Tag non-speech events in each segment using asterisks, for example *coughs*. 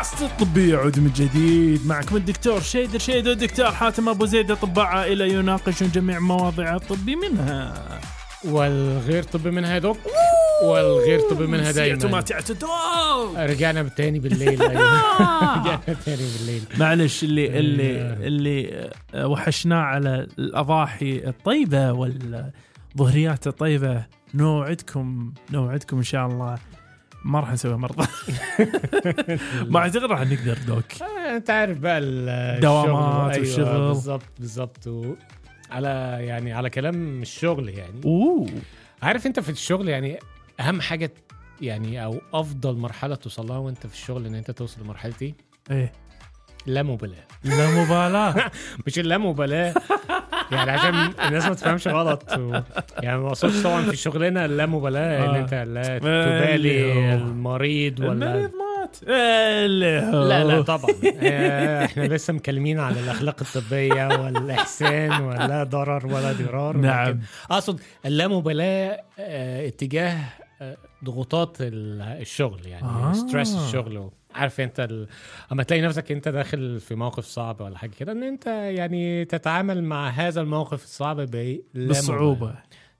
بودكاست الطبي يعود من جديد. معكم الدكتور شيدر شيد والدكتور حاتم أبو زيد أطباء عائلة يناقشون جميع مواضيع الطبي منها. والغير طبي منها يا دوك والغير طبي منها سيعتوا ما تعتدوا رجعنا تاني بالليل. *laughs* رجعنا تاني بالليل. معلش اللي اللي إيه. اللي آه، وحشناه على الأضاحي الطيبة والظهريات الطيبة. نوعدكم نوعدكم إن شاء الله. ما راح نسوي مرضى *laughs* ما أعتقد راح نقدر دوك. آه، انت عارف بقى ال- دوامات الشغل. والشغل. أيوة بالظبط بالظبط و... على يعني على كلام الشغل يعني. أوه. عارف أنت في الشغل يعني أهم حاجة يعني أو أفضل مرحلة توصل لها وأنت في الشغل إن أنت توصل لمرحله إيه؟ إيه لا مبالاة. لا مبالاة. *laughs* مش اللامبالاه *laughs* يعني عشان الناس ما تفهمش غلط و... يعني ما أقصدش طبعا في شغلنا اللامبالاه إن آه. أنت لا تبالي. المريض ولا المريض مات لا لا طبعا آه، إحنا لسه مكلمين على الأخلاق الطبية والإحسان ولا ضرر ولا ضرار نعم. أقصد اللامبالاه آه، اتجاه آه، ضغوطات ال- الشغل يعني آه. ستريس الشغل عارف انت ال... اما تلاقي نفسك انت داخل في موقف صعب ولا حاجة كده ان انت يعني تتعامل مع هذا الموقف الصعب ب بالصعوبه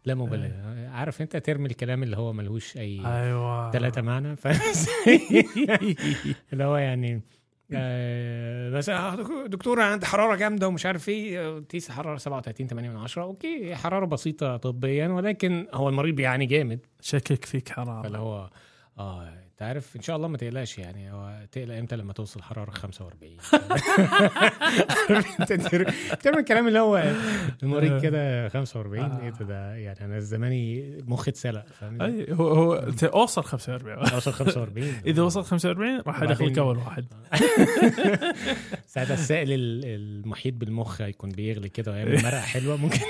لا مبالاه عارف انت ترمي الكلام اللي هو ملهوش أي أيوه. ثلاثة معنى ف... *laughs* اللي هو يعني آه، مثلا آه، دك- دكتور عندي حرارة جامدة ومش عارف إيه. تقيس حرارة 37 8 من 10 أوكي حرارة بسيطة طبيا ولكن هو المريض بيعاني جامد. شكك فيك حرام. فاللي هو آه انت عارف إن شاء الله ما تقلقش يعني هو تقلق إمتى لما توصل حرارة 45 *laughs* عارف أنت تر- تعمل الكلام اللي هو المريض كده 45 إيه ده يعني أنا زماني مخي اتسلق أي هو هو أوصل 45 أوصل 45 *laughs* إذا وصل 45 راح ادخلك اول واحد ساعتها السائل ال- المحيط بالمخ هيكون بيغلي كده ويعمل *laughs* مرقة حلوة ممكن.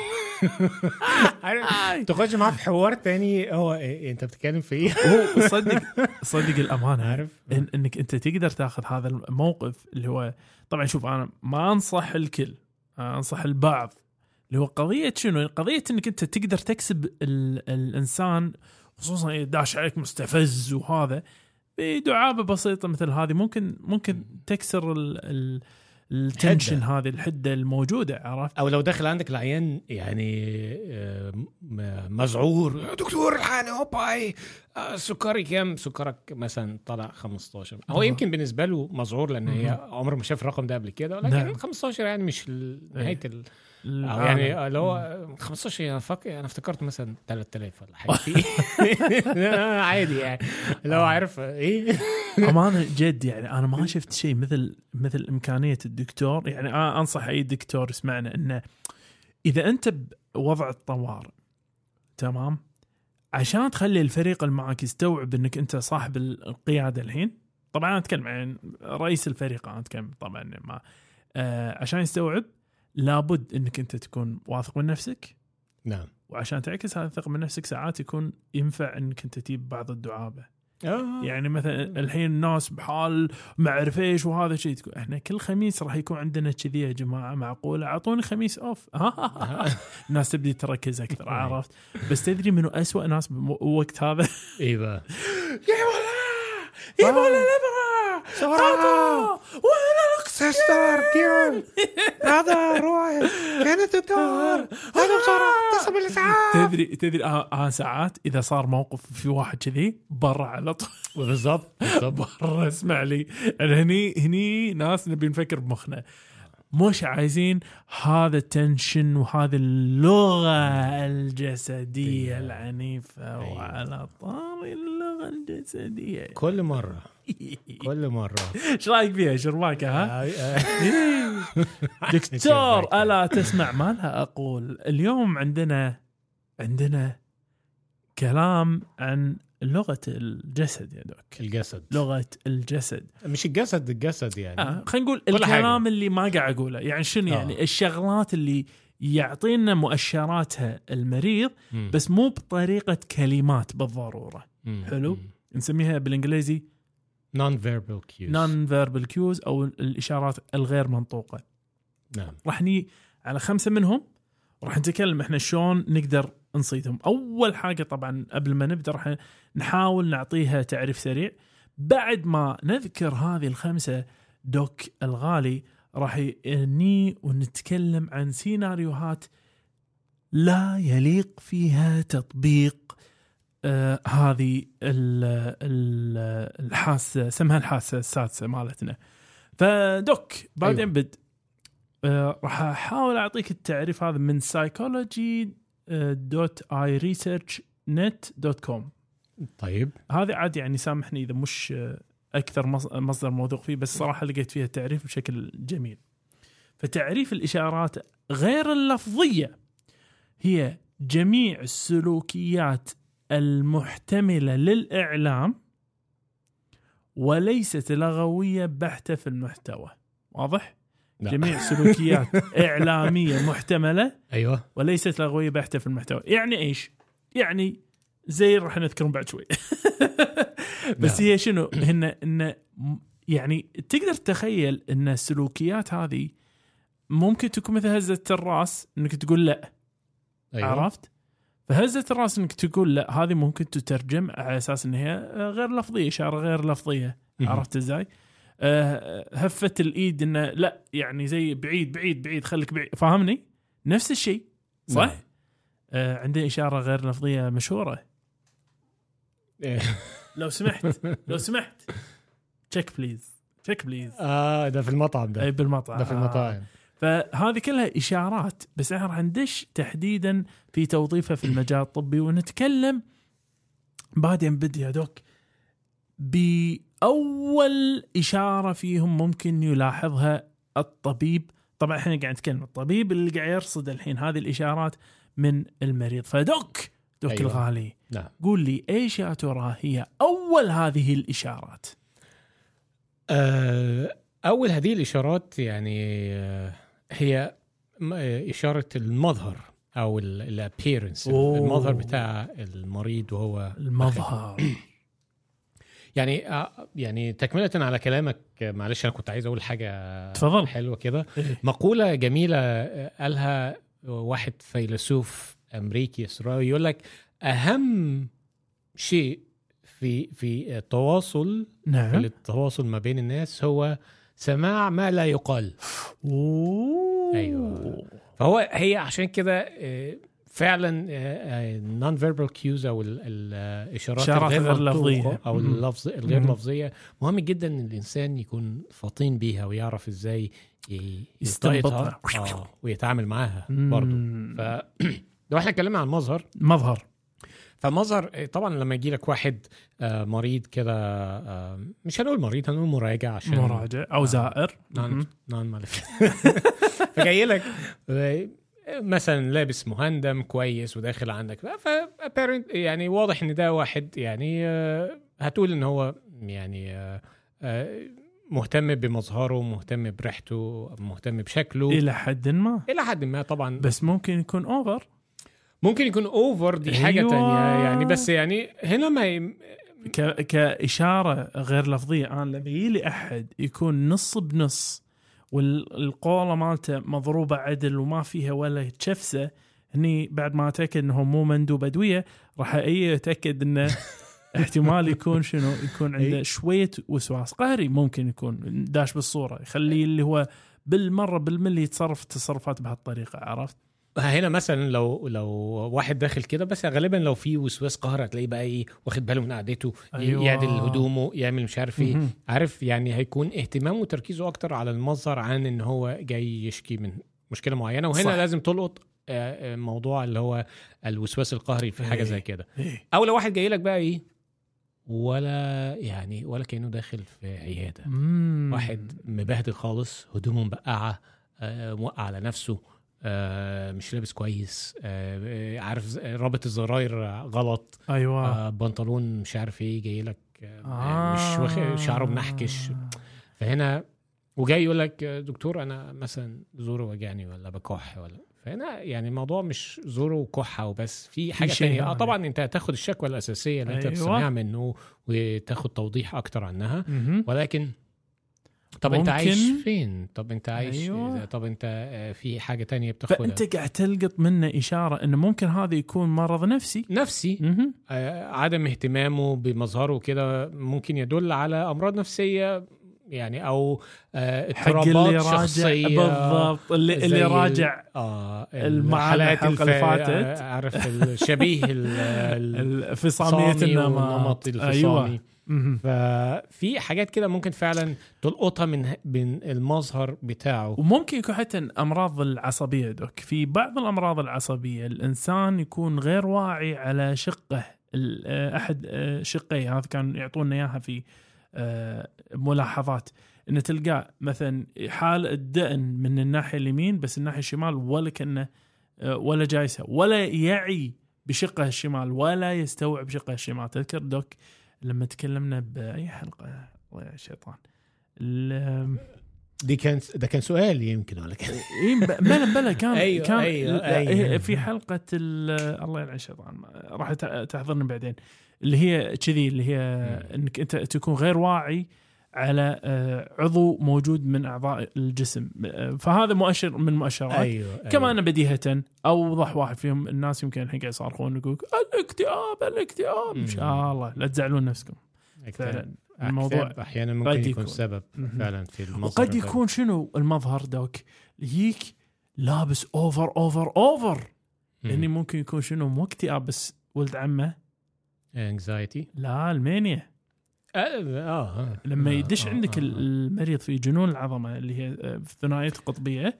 تخش معاه في حوار تاني هو إيه أنت بتتكلم في إيه؟ هو صدق صدق الأمانة. عارف؟ إن إنك أنت تقدر تاخذ هذا الموقف اللي هو طبعا شوف أنا ما أنصح الكل أنصح البعض. اللي هو قضية شنو؟ قضية إنك أنت تقدر تكسب ال الإنسان خصوصا إذا داش عليك مستفز وهذا بدعابة بسيطة مثل هذه ممكن ممكن تكسر ال ال التنشن هذه الحدة الموجودة عرفت؟ أو لو داخل عندك العيان يعني آه، م- مذعور يا دكتور الحقني هوباي آه، سكري كام سكرك مثلا طلع 15 هو. يمكن بالنسبة له مذعور لأن هي عمره ما شاف الرقم ده قبل كده ولكن نعم. 15 يعني مش ال- نهاية العالم. يعني اللي هو 15 أنا فك... أنا افتكرت مثلا 3000 ولا حاجة. *laughs* *laughs* عادي يعني. اللي هو عارف إيه؟ *laughs* امانه جد يعني أنا ما شفت شيء مثل مثل إمكانية الدكتور. يعني أنا أنصح أي دكتور يسمعنا إنه إذا أنت بوضع الطوارئ تمام؟ عشان تخلي الفريق اللي معك يستوعب إنك أنت صاحب القيادة الحين. طبعا أنا أتكلم عن رئيس الفريق أنا أتكلم طبعا ما آه عشان يستوعب لابد إنك أنت تكون واثق من نفسك. نعم. وعشان تعكس هذا الثقة من نفسك ساعات يكون ينفع إنك أنت تجيب بعض الدعابة. يعني مثلا الحين الناس بحال ما أعرف إيش وهذا شيء تقول إحنا كل خميس راح يكون عندنا كذي يا جماعة معقولة؟ أعطوني خميس أوف. *laughs* الناس تبدي تركز أكثر *laughs* عرفت؟ بس تدري منو أسوأ ناس بوقت هذا؟ بقى *laughs* يا ولا يا ولا الأبرة! بسرعة. وين؟ sister كيون هذا روح فين الدكتور هذا بسرعة اتصل بالإسعاف تدري تدري آه, آه ساعات إذا صار موقف في واحد كذي برا على طول. بالضبط بالضبط. برا اسمع لي. هني هني ناس نبي نفكر بمخنا. مش عايزين هذا التنشن وهذه اللغة الجسدية أيوة. العنيفة أيوة. وعلى طاري اللغة الجسدية. كل مرة. كل مرة *laughs* إيش رأيك فيها شرماكة ها؟ إيه. *laughs* دكتور شرماكة. *laughs* ألا تسمع ما لها أقول اليوم عندنا عندنا كلام عن لغة الجسد يا دوك الجسد لغة الجسد مش الجسد الجسد يعني آه خلينا نقول كل الكلام حاجة. اللي ما قاعد أقوله يعني شنو آه. يعني الشغلات اللي يعطينا مؤشراتها المريض مم. بس مو بطريقة كلمات بالضرورة مم. حلو. نسميها بالإنجليزي non-verbal cues non-verbal cues أو الإشارات الغير منطوقة. نعم. راح ني على خمسة منهم راح نتكلم إحنا شلون نقدر نصيدهم. أول حاجة طبعا قبل ما نبدأ راح نحاول نعطيها تعريف سريع. بعد ما نذكر هذه الخمسة doc الغالي راح ني ونتكلم عن سيناريوهات لا يليق فيها تطبيق آه هذه ال- ال- الحاسه اسمها الحاسة السادسة مالتنا. ف doc بعدين أيوة. بد آه راح أحاول أعطيك التعريف هذا من psychology dot i research نت دوت كوم طيب. هذه عاد يعني سامحني إذا مش آه، أكثر مص- مصدر موثوق فيه بس صراحة لقيت فيها التعريف بشكل جميل. فتعريف الإشارات غير اللفظية هي جميع السلوكيات المحتملة للإعلام وليست لغوية بحتة في المحتوى. واضح؟ لا. جميع سلوكيات *laughs* إعلامية محتملة أيوه. وليست لغوية بحتة في المحتوى. يعني إيش؟ يعني زي راح نذكرهم بعد شوي. *laughs* بس نعم. هي شنو؟ هن إن يعني تقدر تتخيل إن السلوكيات هذه ممكن تكون مثل هزة الراس إنك تقول لا. أيوة. عرفت؟ فهزه الراس إنك تقول لا هذه ممكن تترجم على أساس إن هي غير لفظية إشارة غير لفظية. عرفت إزاي؟ آه، هفه الإيد انه لا يعني زي بعيد بعيد بعيد خليك بعيد فاهمني؟ نفس الشيء صح؟ نعم. آه عندنا إشارة غير لفظية مشهورة إيه. لو سمحت لو سمحت check please check please آه ده في المطعم ده اي بالمطعم ده في آه. فهذه كلها إشارات بس إحنا راح ندش تحديدا في توظيفها في المجال الطبي ونتكلم بعدين بدي يا doc بأول إشارة فيهم ممكن يلاحظها الطبيب. طبعا إحنا قاعد نتكلم الطبيب اللي قاعد يرصد الحين هذه الإشارات من المريض. فدوك دوك أيوة. الغالي نعم. قول لي إيش يا ترى هي أول هذه الإشارات؟ آه، أول هذه الإشارات يعني آه، هي إشارة المظهر أو الابييرنس أوه. المظهر بتاع المريض وهو المظهر *clears throat* يعني آه، يعني تكملة على كلامك معلش أنا كنت عايز أقول حاجة تفضل. حلوة كده إيه. مقولة جميلة آه، قالها واحد فيلسوف أمريكي إسرائيلي يقول لك أهم شيء في في التواصل في نعم التواصل ما بين الناس هو سماع ما لا يقال أوه. أيوة. فهو هي عشان كده آه، فعلا ال non-verbal cues أو ال- ال- الاشارات الغير. لفظية أو. اللفظ الغير. لفظية مهم جدا إن الإنسان يكون فطين بيها ويعرف إزاي يستنبطها. آه ويتعامل معاها. برضه ف *clears throat* لو إحنا اتكلمنا عن المظهر مظهر فمظهر آه، طبعا لما يجي لك واحد آه، مريض كده آه، مش هنقول مريض هنقول مراجع عشان مراجع أو زائر. نون مهم. نون مالف *laughs* فجاي لك آه، مثلا لابس مهندم كويس وداخل عندك ف apparent- يعني واضح إن ده واحد يعني آه، هتقول إن هو يعني آه، آه، مهتم بمظهره مهتم بريحته مهتم بشكله. إلى حد ما. إلى حد ما طبعا. بس ممكن يكون over ممكن يكون over دي حاجة أيوة. تانية يعني بس يعني هنا ما ي... ك... كإشارة غير لفظية أنا لما يجي لي أحد يكون نص بنص والقذلة مالته مضروبة عدل وما فيها ولا تشفسة هني بعد ما أتأكد إنه مو مندوب أدوية راح أي أتأكد انه *laughs* احتمال يكون شنو يكون عنده. شوية وسواس قهري ممكن يكون داش بالصورة يخليه اللي هو بالمرة بالملي يتصرف تصرفات بهالطريقة عرفت؟ هنا مثلا لو لو واحد داخل كده بس غالبا لو في وسواس قهر هتلاقيه بقى إيه واخد باله من قعدته أيوة. يعدل هدومه يعمل مش عارف إيه. عارف يعني هيكون اهتمامه وتركيزه أكتر على المظهر عن إن هو جاي يشكي من مشكلة معينة وهنا صح. صح. لازم تلقط آه، آه، موضوع اللي هو الوسواس القهري في حاجة إيه. زي كده إيه. أو لو واحد جاي لك بقى إيه ولا يعني ولا كأنه داخل في عيادة مم. واحد مبهدل خالص هدومه مبقعة آه، موقع على نفسه آه، مش لابس كويس آه، عارف رابط الزراير غلط أيوه آه، بنطلون مش عارف إيه جاي لك آه، آه. مش واخد شعره منحكش فهنا وجاي يقول لك دكتور أنا مثلا زوري وجعني ولا بكح ولا فهنا يعني الموضوع مش زوره وكحه وبس في حاجة تانية آه يعني. طبعا أنت هتاخد الشكوى الأساسية اللي أنت أيوة. بتسمعها منه وتاخد توضيح أكتر عنها. ولكن طب انت عايش فين؟ طب انت عايش أيوة. طب انت آه، في حاجة تانية بتاخدها؟ فأنت قاعد تلقط منه إشارة انه ممكن هذا يكون مرض نفسي. نفسي. مهم. آه، عدم اهتمامه بمظهره كده ممكن يدل على أمراض نفسية يعني أو آه، اضطرابات راجع. شخصية بالضبط. اللي, اللي راجع. آه المعاناة الحلقات اللي فاتت. آه، عارف الشبيه *laughs* ال- ال- الفصاميه النمط. والنمط الفصامي. مهم. ففي حاجات كده ممكن فعلا تلقطها من من المظهر بتاعه. وممكن يكون حتى امراض العصبية دوك. في بعض الأمراض العصبية الإنسان يكون غير واعي على شقة آه، أحد آه، شقيه. هذا كان يعطونا إياها في آه، ملاحظات. إن تلقاه مثلا حال الدقن من الناحية اليمين بس الناحية الشمال ولا كأنه ولا جايسه ولا يعي بشقة الشمال ولا يستوعب شقة الشمال. تذكر دوك؟ لما تكلمنا بأي حلقة الله يا شيطان. ال- دي كان ده كان سؤال يمكن ولا كان؟ إي بلا بلا كان أيوة، كان أيوة، أيوة. في حلقة ال- الله يلعن الشيطان. راح تحضرني بعدين. اللي هي كذي اللي هي إنك أنت تكون غير واعي على آه، عضو موجود من أعضاء الجسم. آه، فهذا مؤشر من المؤشرات أيوه كمان بديهة أوضح واحد فيهم الناس يمكن الحين قاعد يصارخون يقول الاكتئاب الاكتئاب. إن شاء الله. لا تزعلون نفسكم. فعلا الموضوع أحيانا ممكن قد يكون, يكون. سبب. فعلا في المظهر وقد. يكون شنو؟ المظهر doc. يجيك لابس over over over مم. لاني ممكن يكون شنو؟ مو اكتئاب بس ولد عمه. انكزايتي لا المانيا. آه آه. لما آه، يدش آه، عندك آه. المريض في جنون العظمة اللي هي آه، في الثنائية القطبية.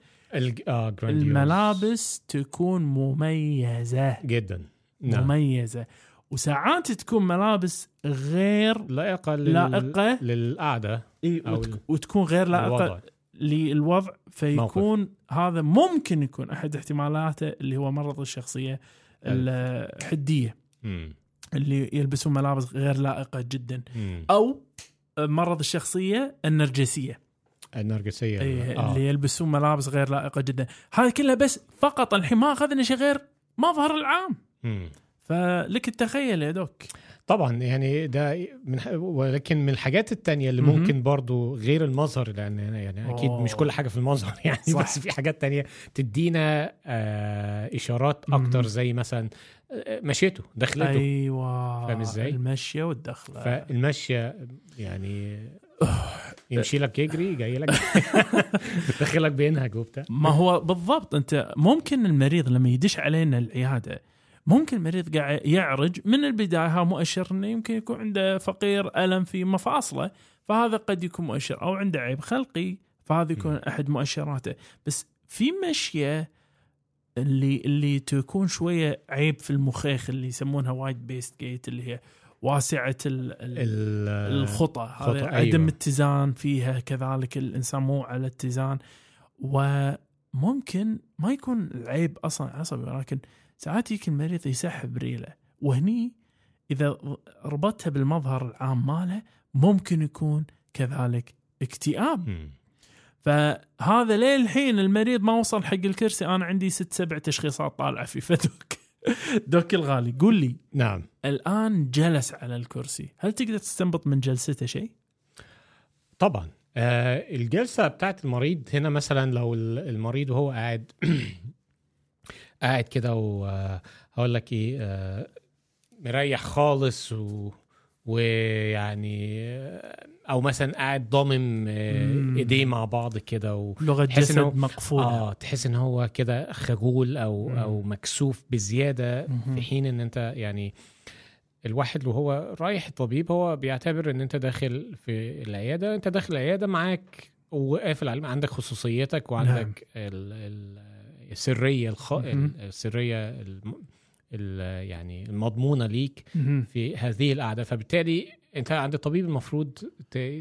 الملابس تكون مميزة. جدا. نعم. مميزة. وساعات تكون ملابس غير لائقة لل... لائقة. للقعده أو وتك- وتكون غير لائقة الوضع للوضع. فيكون هذا ممكن يكون أحد احتمالاته اللي هو مرض الشخصية الحدية. مم. اللي يلبسون ملابس غير لائقة جدا مم. أو مرض الشخصية النرجسية النرجسية أي آه. اللي يلبسون ملابس غير لائقة جدا هذه كلها بس فقط الحين ما اخذنا شيء غير مظهر العام مم. فلك التخيل يا دوك طبعا يعني ده من ولكن من الحاجات التانية اللي. ممكن برضو غير المظهر لأن يعني أكيد. مش كل حاجة في المظهر *laughs* يعني صح. بس في حاجات تانية تدينا آه إشارات أكتر. زي مثلا مشيته دخلته. أيوه. فاهم إزاي؟ المشية والدخلة. فالمشية يعني يمشي لك يجري جاي لك. *laughs* بتدخلك بينهج وبتاع. ما هو بالضبط أنت ممكن المريض لما يدش علينا العيادة ممكن المريض قاعد يعرج من البداية ها مؤشر إنه يمكن يكون عنده فقير ألم في مفاصله فهذا قد يكون مؤشر أو عنده عيب خلقي فهذا يكون أحد مؤشراته. بس في مشية اللي اللي تكون شوية عيب في المخيخ اللي يسمونها وايد بيست جيت اللي هي واسعة ال ال ال- الخطى هذا الخطأ، عدم أيوة. اتزان فيها كذلك الإنسان مو على اتزان. وممكن ما يكون العيب أصلا عصبي ولكن ساعات يجيك المريض يسحب ريله. وهني إذا ربطتها بالمظهر العام ماله ممكن يكون كذلك اكتئاب. فهذا للحين المريض ما وصل حق الكرسي. أنا عندي ست سبع تشخيصات طالعة فيه فدوك. *laughs* دوك الغالي. قول لي نعم. الآن جلس على الكرسي. هل تقدر تستنبط من جلسته شيء؟ طبعا. آه الجلسة بتاعت المريض هنا مثلا لو ال- المريض وهو قاعد *coughs* قاعد كده وهقول لك إيه آه مريح خالص و ويعني أو مثلا قاعد ضامم آه، مم. إيديه مع بعض كده و... لغة تحس إنه- جسد مقفولة آه تحس إن هو كده خجول أو مم. أو مكسوف بزيادة مهم. في حين إن أنت يعني الواحد وهو رايح الطبيب هو بيعتبر إن أنت داخل في العيادة أنت داخل العيادة معاك وقافل على عندك خصوصيتك وعندك نعم. ال ال السرية الخ... السرية الم... ال... يعني المضمونة ليك. في هذه القعدة. فبالتالي أنت عند الطبيب المفروض.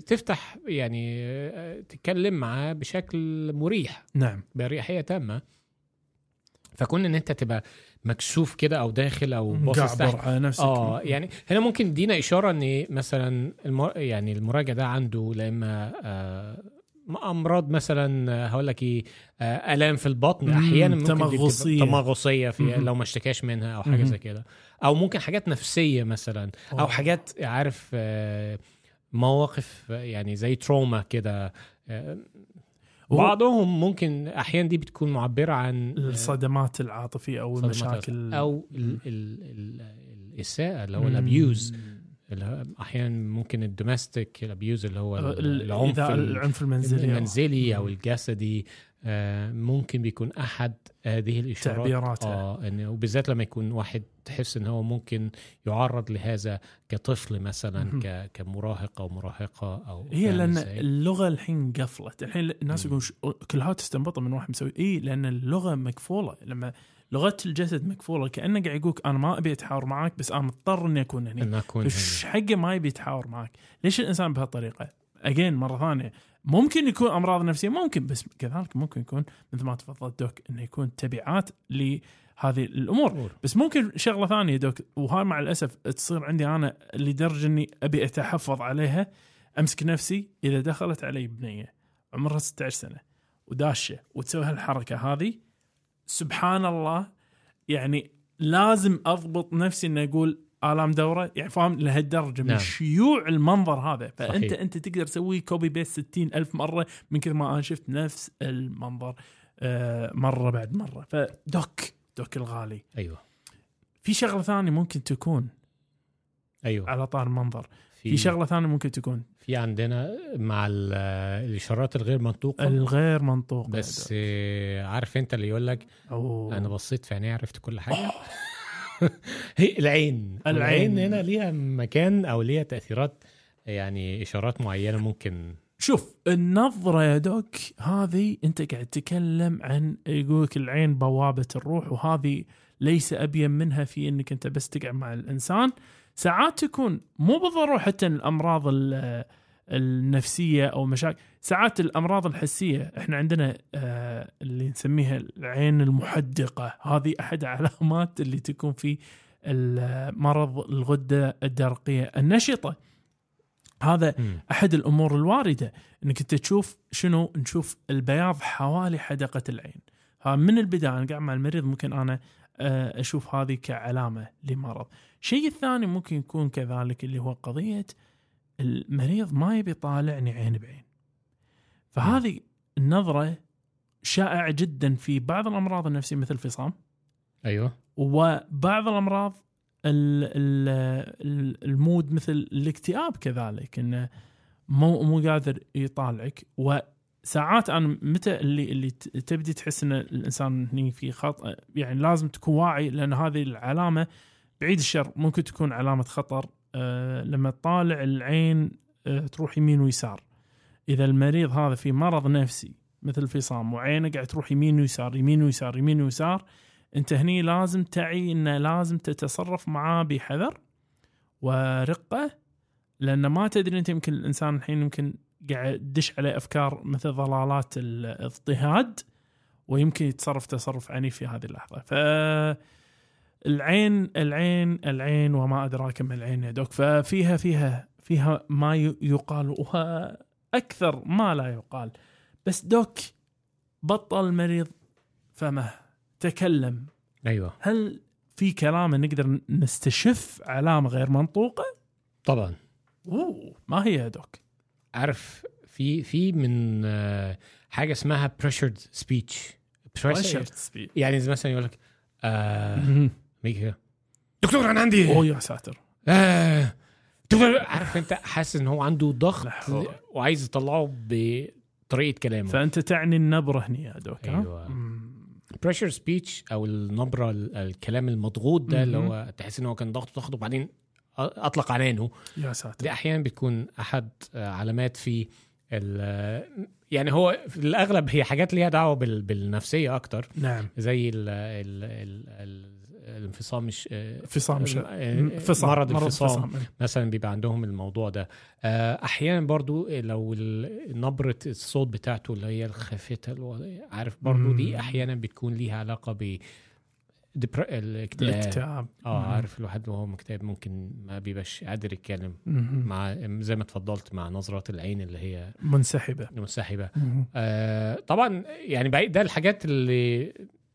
تفتح يعني آه، تتكلم معاه بشكل مريح. نعم. باريحيه تامة. فكون إن أنت تبقى مكسوف كده أو داخل أو باصص تحت. على نفسك. آه يعني هنا ممكن يدينا إشارة إن مثلا الم... يعني المراجع ده عنده لا إما آه أمراض مثلا آه، هقول لك إيه آه آلام في البطن أحيانا ممكن تمغصية. تمغصية في. لو ما اشتكاش منها أو حاجة. زي كده أو ممكن حاجات نفسية مثلا أو أوه. حاجات عارف آه مواقف يعني زي تروما كده آه، بعضهم ممكن أحيانا دي بتكون معبرة عن الصدمات العاطفية أو المشاكل أو ال ال ال الإساءة اللي هو الأبيوز أحيانا ممكن ال domestic ال abuse اللي هو ال- العنف العنف المنزلي المنزلي أو. الجسدي آه، ممكن بيكون أحد هذه الإشارات تعبيراتها آه وبالذات لما يكون واحد تحس إن هو ممكن يعرض لهذا كطفل مثلا. ك- كمراهق أو مراهقة أو هي لأن إزاي؟ اللغة الحين قفلت الحين الناس. يقولون كلها تستنبط من واحد مسوي اي لأن اللغة مقفوله لما لغة الجسد مقفوله كأنه قاعد يقولك أنا ما أبي أتحاور معك بس أنا مضطر إني أكون هنا ان أكون إيش. حقه ما يبي يتحاور معك ليش الإنسان بهالطريقة؟ again مرة ثانية. ممكن يكون أمراض نفسية ممكن بس كذلك ممكن يكون مثل ما تفضلت doc إنه يكون تبعات لهذه الأمور. أمور. بس ممكن شغلة ثانية doc وهاي مع الأسف تصير عندي أنا لدرجة إني أبي أتحفظ عليها. أمسك نفسي إذا دخلت علي بنية عمرها 16 سنة وداشة وتسوي هالحركة هذه سبحان الله يعني لازم أضبط نفسي إني أقول آلام دورة يعني فاهم؟ لهالدرجة من نعم. شيوع المنظر هذا. فأنت صحيح. أنت تقدر تسوي copy paste 60 ألف مرة من كثر ما أنا شفت نفس المنظر آه، مرة بعد مرة. فدوك دوك الغالي. أيوه. في شغلة ثانية ممكن تكون أيوه. على طار المنظر. في شغلة ثانية ممكن تكون. في عندنا مع ال- الإشارات الغير منطوقة. الغير منطوق بس آه، عارف انت اللي يقول لك. أنا بصيت في عينيه عرفت كل حاجة. *laughs* هي العين. العين. هنا ليها مكان أو ليها تأثيرات يعني إشارات معينة ممكن. شوف النظرة يا دوك هذه أنت قاعد تتكلم عن يقولك العين بوابة الروح وهذه ليس أبين منها في إنك أنت بس تقعد مع الإنسان. ساعات تكون مو بالضرورة حتى الأمراض ال- النفسية أو مشاكل ساعات الأمراض الحسية إحنا عندنا آه، اللي نسميها العين المحدقة. هذه أحد علامات اللي تكون في مرض الغدة الدرقية. النشطة هذا أحد الأمور الواردة إنك أنت تشوف شنو نشوف البياض حوالي حدقة العين. ها من البداية أنا قاعد مع المريض ممكن أنا أشوف هذه كعلامة لمرض. الشيء الثاني ممكن يكون كذلك اللي هو قضية المريض ما يبي يطالعني عين بعين. فهذه النظره شائعة جدا في بعض الأمراض النفسية مثل الفصام. أيوه. وبعض الأمراض ال- ال- ال- المود مثل الاكتئاب كذلك إنه مو مو قادر يطالعك. وساعات أنا متى اللي اللي تبدي تحس إن الإنسان هني في خطا يعني لازم تكون واعي لأن هذه العلامة بعيد الشر ممكن تكون علامة خطر. آه لما تطالع العين آه تروح يمين ويسار. إذا المريض هذا في مرض نفسي مثل الفصام وعينه قاعد تروح يمين ويسار يمين ويسار يمين ويسار أنت هني لازم تعي انه لازم تتصرف معاه بحذر ورقه لأن ما تدري أنت يمكن الإنسان الحين يمكن قاعد تدش عليه أفكار مثل ضلالات الاضطهاد ويمكن يتصرف تصرف عنيف في هذه اللحظة. ف العين العين العين وما أدراك ما العين يا دوك. ففيها فيها فيها ما يقال وأكثر ما لا يقال. بس دوك بطل المريض فمه تكلم. أيوه. هل في كلام نقدر نستشف علامة غير منطوقة؟ طبعا. أوه ما هي يا دوك؟ عارف في في من آه، حاجة اسمها pressured speech Pressured speech. يعني زي مثلا يقول لك آه دكتور أنا عندي أوه يا ساتر آه دكتور عارف أنت حاسس إن هو عنده ضغط. وعايز يطلعه بطريقة كلامه فأنت تعني النبرة هنا يا doc. مم. pressure speech أو النبرة ال- الكلام المضغوط ده اللي. هو تحس إن هو كان ضغط ضغط وبعدين أطلق عنانه يا ساتر دي أحيانا بتكون أحد علامات في ال- يعني هو في الأغلب هي حاجات ليها دعوة بال- بالنفسية أكتر نعم زي ال ال ال ال الانفصام مش آه، فصام مش آه، فصام مرض الفصام أي. مثلا بيبقى عندهم الموضوع ده آه، أحيانا برضو لو نبرة الصوت بتاعته اللي هي الخافتة عارف برضو دي. أحيانا بتكون ليها علاقة ب ديبر- الاكتئاب الاكتئاب آه. عارف الواحد وهو مكتئب ممكن ما بيبقاش قادر يتكلم. مع زي ما اتفضلت مع نظرات العين اللي هي منسحبة منسحبة. آه طبعا يعني بعيد ده الحاجات اللي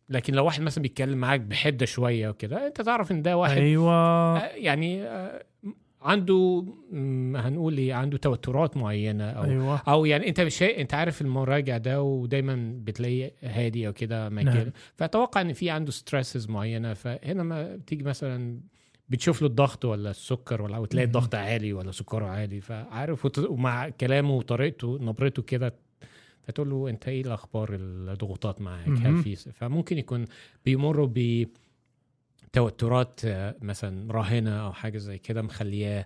لكن لو واحد مثلا بيتكلم معاك بحدة شوية وكده أنت تعرف إن ده واحد أيوه آه، يعني آه، عنده هنقول إيه عنده توترات معينة أو أيوه أو يعني أنت مش أنت عارف المراجع ده ودايما بتلاقيه هادي أو كده ما نعم. فأتوقع إن في عنده ستريسز معينة فهنا ما بتيجي مثلا بتشوف له الضغط ولا السكر ولا وتلاقي. الضغط عالي ولا سكره عالي فعارف ومع كلامه وطريقته نبرته كده فتقول له أنت إيه الأخبار الضغوطات معاك. هل في فممكن يكون بيمروا ب توترات آه، مثلا راهنة أو حاجة زي كده مخلياه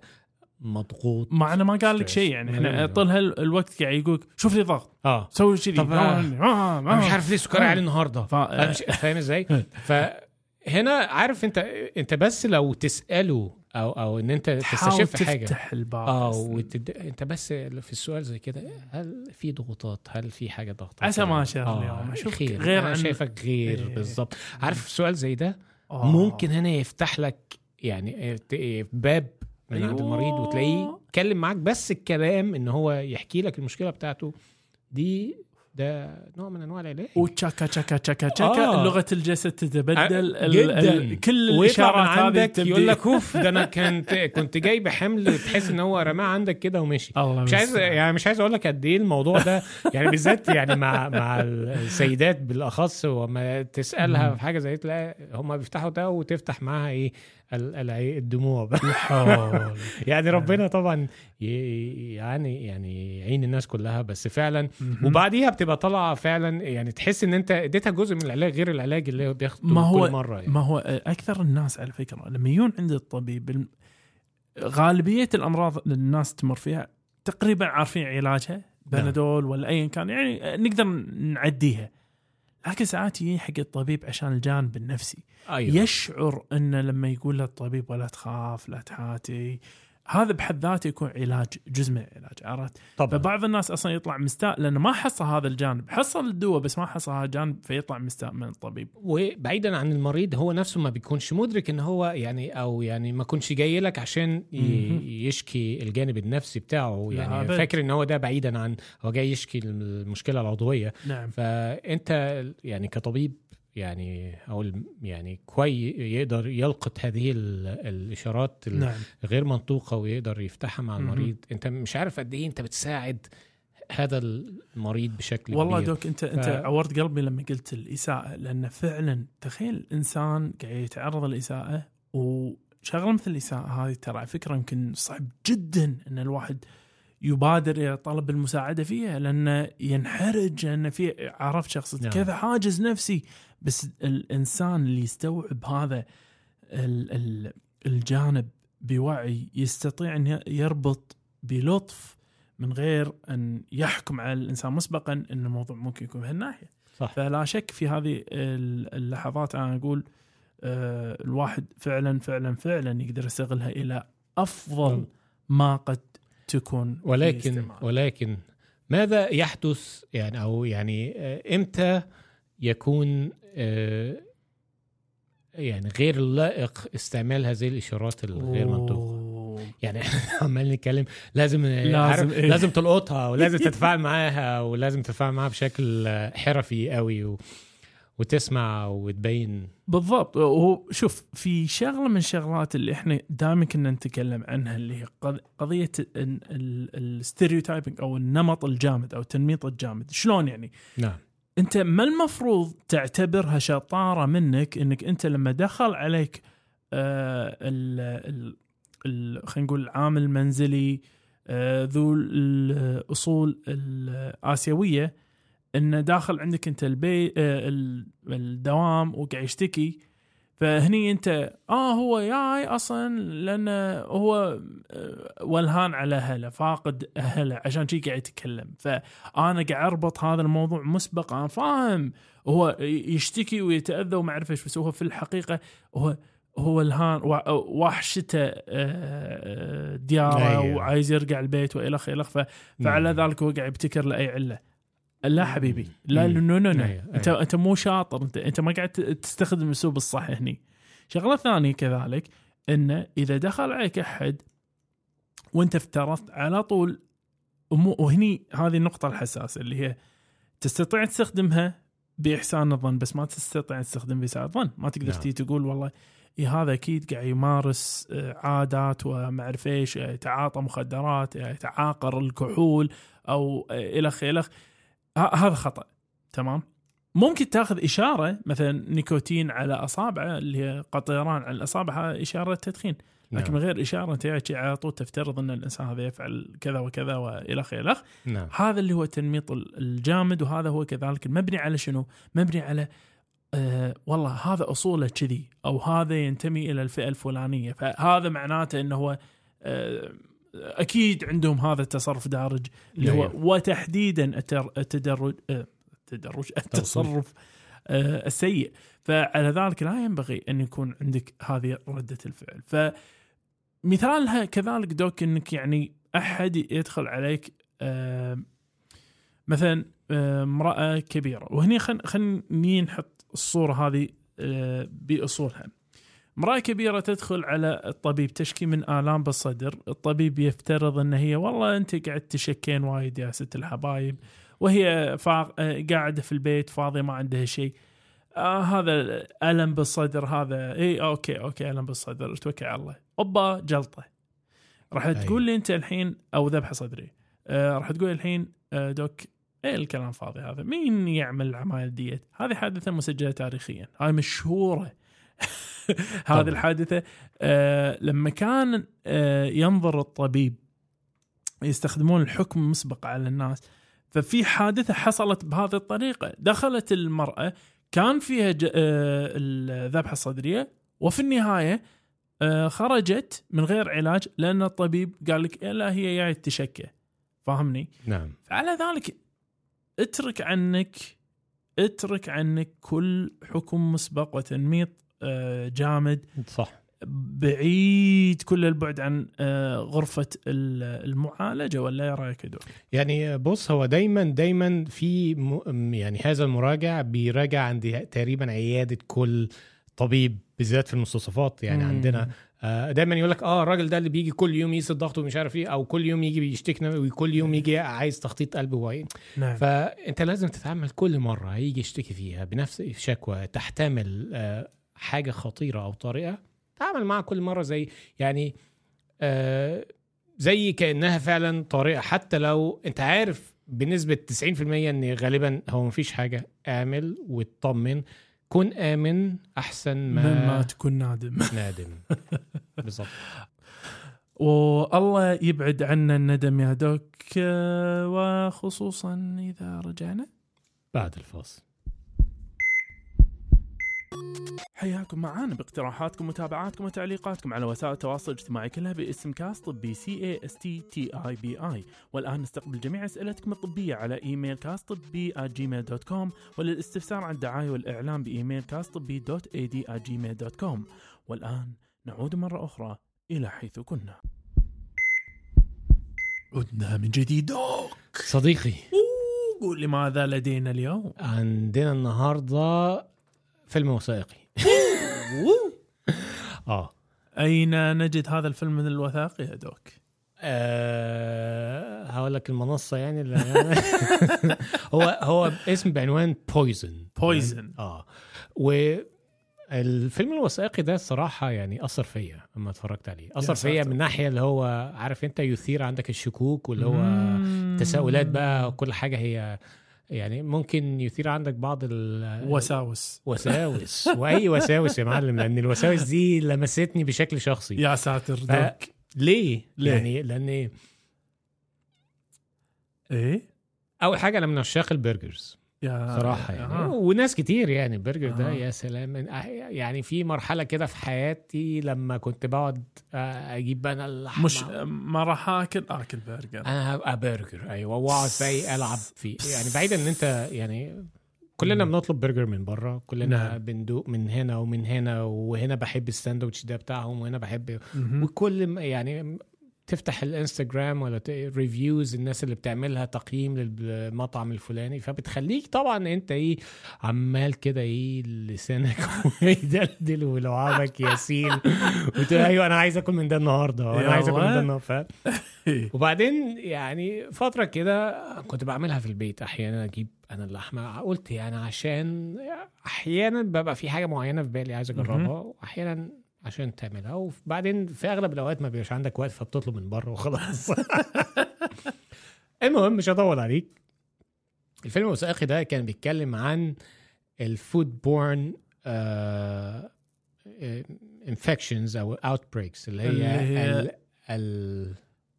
مضغوط مع انه ما قال لك. شيء يعني إحنا أيوة. طول هالوقت قاعد يقول شوف لي ضغط آه سوي كذي طب، آه، آه، آه، أنا مش آه. عارف ليه سكري آه. عالي النهارده ف... أنا مش فاهم إزاي *laughs* فهنا عارف أنت أنت بس لو تسأله أو أو إن أنت تستشف حاجة تفتح الباب آه. وتد... أنت بس في السؤال زي كده هل في ضغوطات هل في حاجة ضغط عسى ما اليوم. أشوفك خير غير أنا عن- شايفك غير إيه. بالظبط عارف سؤال زي ده آه. ممكن هنا يفتح لك يعني باب من عند أيوة. المريض وتلاقيه يتكلم معاك بس الكلام إن هو يحكي لك المشكلة بتاعته دي ده نوع من أنواع العلاج وتشاكا تشاكا تشاكا تشاكا آه. لغه الجسد تتبدل ال- جداً. ال- كل الإشارات عندك يقول لك *laughs* أوف ده أنا كنت كنت جايب حمل تحس إن هو رماه عندك كده ومشي الله مش عايز. يعني مش عايز أقول لك قد إيه الموضوع ده يعني بالذات يعني مع مع السيدات بالأخص وما تسألها. في حاجة زي تلاقي هم بيفتحوا ده وتفتح معاها إيه الدموع. *laughs* يعني ربنا طبعا يعني يعني يعين الناس كلها بس فعلا. وبعديها بتبقى طالعة فعلا يعني تحس إن أنت اديتها جزء من العلاج غير العلاج اللي هو بياخده ما هو- كل مرة يعني. ما هو أكثر الناس على فكرة لما يجون عند الطبيب غالبية الأمراض اللي الناس تمر فيها تقريبا عارفين علاجها بنادول ولا ايا كان يعني نقدر نعديها لكن ساعات يجي حق الطبيب عشان الجانب النفسي. أيوه. يشعر إنه لما يقول له الطبيب ولا تخاف لا تحاتي هذا بحد ذاته يكون علاج جزء من العلاج عرفت؟ طبعا فبعض الناس أصلا يطلع مستاء لأنه ما حصل هذا الجانب، حصل الدواء بس ما حصل هذا الجانب فيطلع مستاء من الطبيب. وبعيدا عن المريض هو نفسه ما بيكونش مدرك ان هو يعني أو يعني ما كنش جاي لك عشان. يشكي الجانب النفسي بتاعه يعني أبد. فاكر ان هو ده بعيدا عن هو جاي يشكي المشكلة العضوية نعم فأنت يعني كطبيب يعني أو يعني كويس يقدر يلقط هذه ال- الإشارات نعم الغير منطوقة ويقدر يفتحها مع. المريض أنت مش عارف قد إيه أنت بتساعد هذا المريض بشكل والله كبير دوك انت أنت ف- عورت قلبي لما قلت الإساءة لأن فعلا تخيل الانسان قاعد يتعرض للإساءة وشغلة مثل الإساءة هذه ترى على فكرة يمكن صعب جدا إن الواحد يبادر إلى طلب المساعدة فيها لأنه ينحرج لأن في عرفت شخص نعم. كذا حاجز نفسي بس الإنسان اللي يستوعب هذا ال ال الجانب بوعي يستطيع إن يربط بلطف من غير أن يحكم على الإنسان مسبقا إن الموضوع ممكن يكون بهالناحية صح فلا شك في هذه ال- اللحظات أنا أقول آه، الواحد فعلا فعلا فعلا يقدر يستغلها إلى أفضل مم. ما قد تكون ولكن. ولكن ماذا يحدث يعني أو يعني آه، إمتى يكون يعني غير لائق استعمال هذه الإشارات الغير منطوقه. يعني إحنا *laughs* عمال نتكلم لازم لازم لازم, إيه؟ لازم تلقطها ولازم *laughs* تتفاعل معاها ولازم تتفاعل معاها بشكل آه، حرفي قوي و... وتسمع وتبين. بالضبط. هو شوف في شغلة من الشغلات اللي إحنا دائما كنا نتكلم عنها اللي هي قض- قضية الستيريوتايبنج أو النمط الجامد أو التنميط الجامد. شلون يعني؟ نعم. أنت ما المفروض تعتبرها شطارة منك إنك أنت لما دخل عليك آه ال ال خلينا نقول العامل المنزلي آه ذو الأصول الآسيوية إنه داخل عندك أنت البي آه ال- الدوام وقاعد يشتكي فهني انت آه هو جاي أصلا لأنه هو آه، ولهان على أهله فاقد أهله عشان شي قاعد يتكلم فأنا قاعد أربط هذا الموضوع مسبقا أنا فاهم هو يشتكي ويتأذى وما أعرف إيش بس هو في الحقيقة هو هو الهان وحشته آه، آه، ديارة أيوه. وعايز يرجع البيت والخ الخ ف- فعلى. ذلك هو قاعد يبتكر لأي علة لا حبيبي لا. no no no انت. انت مو شاطر انت انت ما قاعد تستخدم الاسلوب الصح هني شغلة ثانية كذلك إنه إذا دخل عليك أحد وأنت افترضت على طول وهني هذه النقطة الحساسة اللي هي تستطيع تستخدمها بإحسان الظن بس ما تستطيع تستخدم بإساءة الظن ما تقدر نعم. تيجي تقول والله إيه هذا أكيد قاعد يمارس آه، عادات وما اعرف إيش آه، يتعاطى مخدرات آه، يتعاقر الكحول أو آه، الخ الخ ه- هذا خطأ. تمام؟ ممكن تاخذ إشارة مثلا نيكوتين على أصابعه اللي هي قطيران على الأصابع إشارة تدخين. لكن من نعم. غير إشارة أنت على طول تفترض أن الإنسان هذا يفعل كذا وكذا والخ الخ نعم. هذا اللي هو التنميط ال- الجامد وهذا هو كذلك المبني على شنو؟ مبني على آه والله هذا أصوله كذي أو هذا ينتمي إلى الفئة الفلانية. فهذا معناته إنه هو آه أكيد عندهم هذا التصرف دارج اللي هو. وتحديدا التدرج آه التدرج التصرف. آه السيء. فعلى ذلك لا ينبغي أن يكون عندك هذه ردة الفعل. فمثالها كذلك دوك إنك يعني أحد يدخل عليك مثلا امرأة كبيرة. وهني خل خليني نحط الصورة هذه آه، بأصولها. امراه كبيرة تدخل على الطبيب تشكي من آلام بالصدر. الطبيب يفترض إن هي والله أنت قاعد تشكين وايد يا ست الحبايب وهي فا... آه، قاعدة في البيت فاضية ما عندها شيء. آه هذا ألم بالصدر هذا إي أوكي أوكي ألم بالصدر توكل على الله. أوبا جلطة. راح أيوة. تقول لي أنت الحين أو ذبحه صدري. آه راح تقول الحين آه doc إيه الكلام فاضي هذا. مين يعمل العمايل ديت؟ هذه حادثة مسجلة تاريخيا. هاي مشهورة. هذه الحادثة. آه لما كان آه ينظر الطبيب يستخدمون الحكم المسبق على الناس ففي حادثة حصلت بهذه الطريقة. دخلت المرأة كان فيها ج- آه، الذبحة الصدرية وفي النهاية آه، خرجت من غير علاج لأن الطبيب قال لك لا هي جاي تشكى فاهمني؟ نعم. فعلى ذلك اترك عنك اترك عنك كل حكم مسبق وتنميط جامد صح بعيد كل البعد عن آه، غرفة ال- المعالجة ولا رأيك يا دكتور؟ يعني بص هو دايما دايما في. يعني هذا المراجع بيراجع عند تقريبا عيادة كل طبيب بالذات في المستوصفات يعني مم. عندنا آه، دايما يقول لك آه الراجل ده اللي بيجي كل يوم يقيس الضغط ومش عارف إيه أو كل يوم يجي بيشتكي وكل يوم يجي عايز تخطيط قلب وعين نعم فأنت لازم تتعامل كل مرة هيجي يشتكي فيها بنفس شكوى تحتمل آه، حاجة خطيرة أو طريقه تعامل معها كل مرة زي يعني آه، زي كأنها فعلا طريقه حتى لو أنت عارف بنسبة 90% إن غالبا هو مفيش حاجة اعمل واطمن. كن آمن أحسن مما ما تكون نادم. *laughs* نادم. بالظبط والله يبعد عنا الندم يا دوك آه، وخصوصا إذا رجعنا. بعد الفاصل. حياكم معانا باقتراحاتكم ومتابعاتكم وتعليقاتكم على وسائل التواصل الاجتماعي كلها باسم كاست طبي C A S T T E B I والآن نستقبل جميع أسئلتكم الطبية على إيميل كاست طبي جيميل dot com وللاستفسار عن الدعاية والإعلان بإيميل كاست طبي dot ad جيميل dot com والآن نعود مرة أخرى إلى حيث كنا. عدنا من جديد doc صديقي قول لي ماذا لدينا اليوم؟ عندنا النهارده فيلم وثائقي. *laughs* آه. أين نجد هذا الفيلم الوثائقي يا doc؟ أه هقول لك المنصة يعني اللي *laughs* هو هو اسم بعنوان poisoned poisoned آه. والفيلم الوثائقي ده الصراحه يعني أثر فيا لما اتفرجت عليه. أثر فيا. من ناحية اللي هو عارف أنت يثير عندك الشكوك واللي هو. تساؤلات بقى كل حاجة هي يعني ممكن يثير عندك بعض ال وساوس. وساوس. *laughs* وأي وساوس يا معلم لأن الوساوس دي لمستني بشكل شخصي. يا ساتر ف- ليه؟ ليه؟ يعني لأن إيه؟ أول حاجة أنا من عشاق ال burgers. يا صراحة يعني آه. وناس كتير يعني البرجر ده آه. يا سلام من- يعني في مرحلة كده في حياتي لما كنت بقعد آه، أجيب أنا اللحمة مش ما راح آكل آكل برجر أنا هبقى برجر أيوه وأقعد بقى ألعب فيه يعني بعيدا إن أنت يعني كلنا. بنطلب برجر من بره كلنا نعم. بندوق من هنا ومن هنا وهنا بحب الساندوتش ده بتاعهم وهنا بحب مهم. وكل يعني تفتح الانستجرام ولا reviews الناس اللي بتعملها تقييم للمطعم الفلاني فبتخليك طبعا أنت إيه عمال كده إيه لسانك *laughs* يدلدل ولعابك يسيل وتقول أيوه أنا عايز أكل من ده النهارده وأنا عايز أكل من. ده النهارده؟ *laughs* وبعدين يعني فترة كده كنت بعملها في البيت أحيانا أجيب أنا اللحمة قلت يعني عشان أحيانا ببقى في حاجة معينة في بالي عايز أجربها واحيانا عشان تعملها. وبعدين في أغلب الأوقات ما بيبقاش عندك وقت فبتطلب من بره وخلاص. *laughs* المهم مش هطول عليك. الفيلم الوثائقي ده كان بيتكلم عن ال foodborne infections أو outbreaks اللي هي, اللي هي- ال-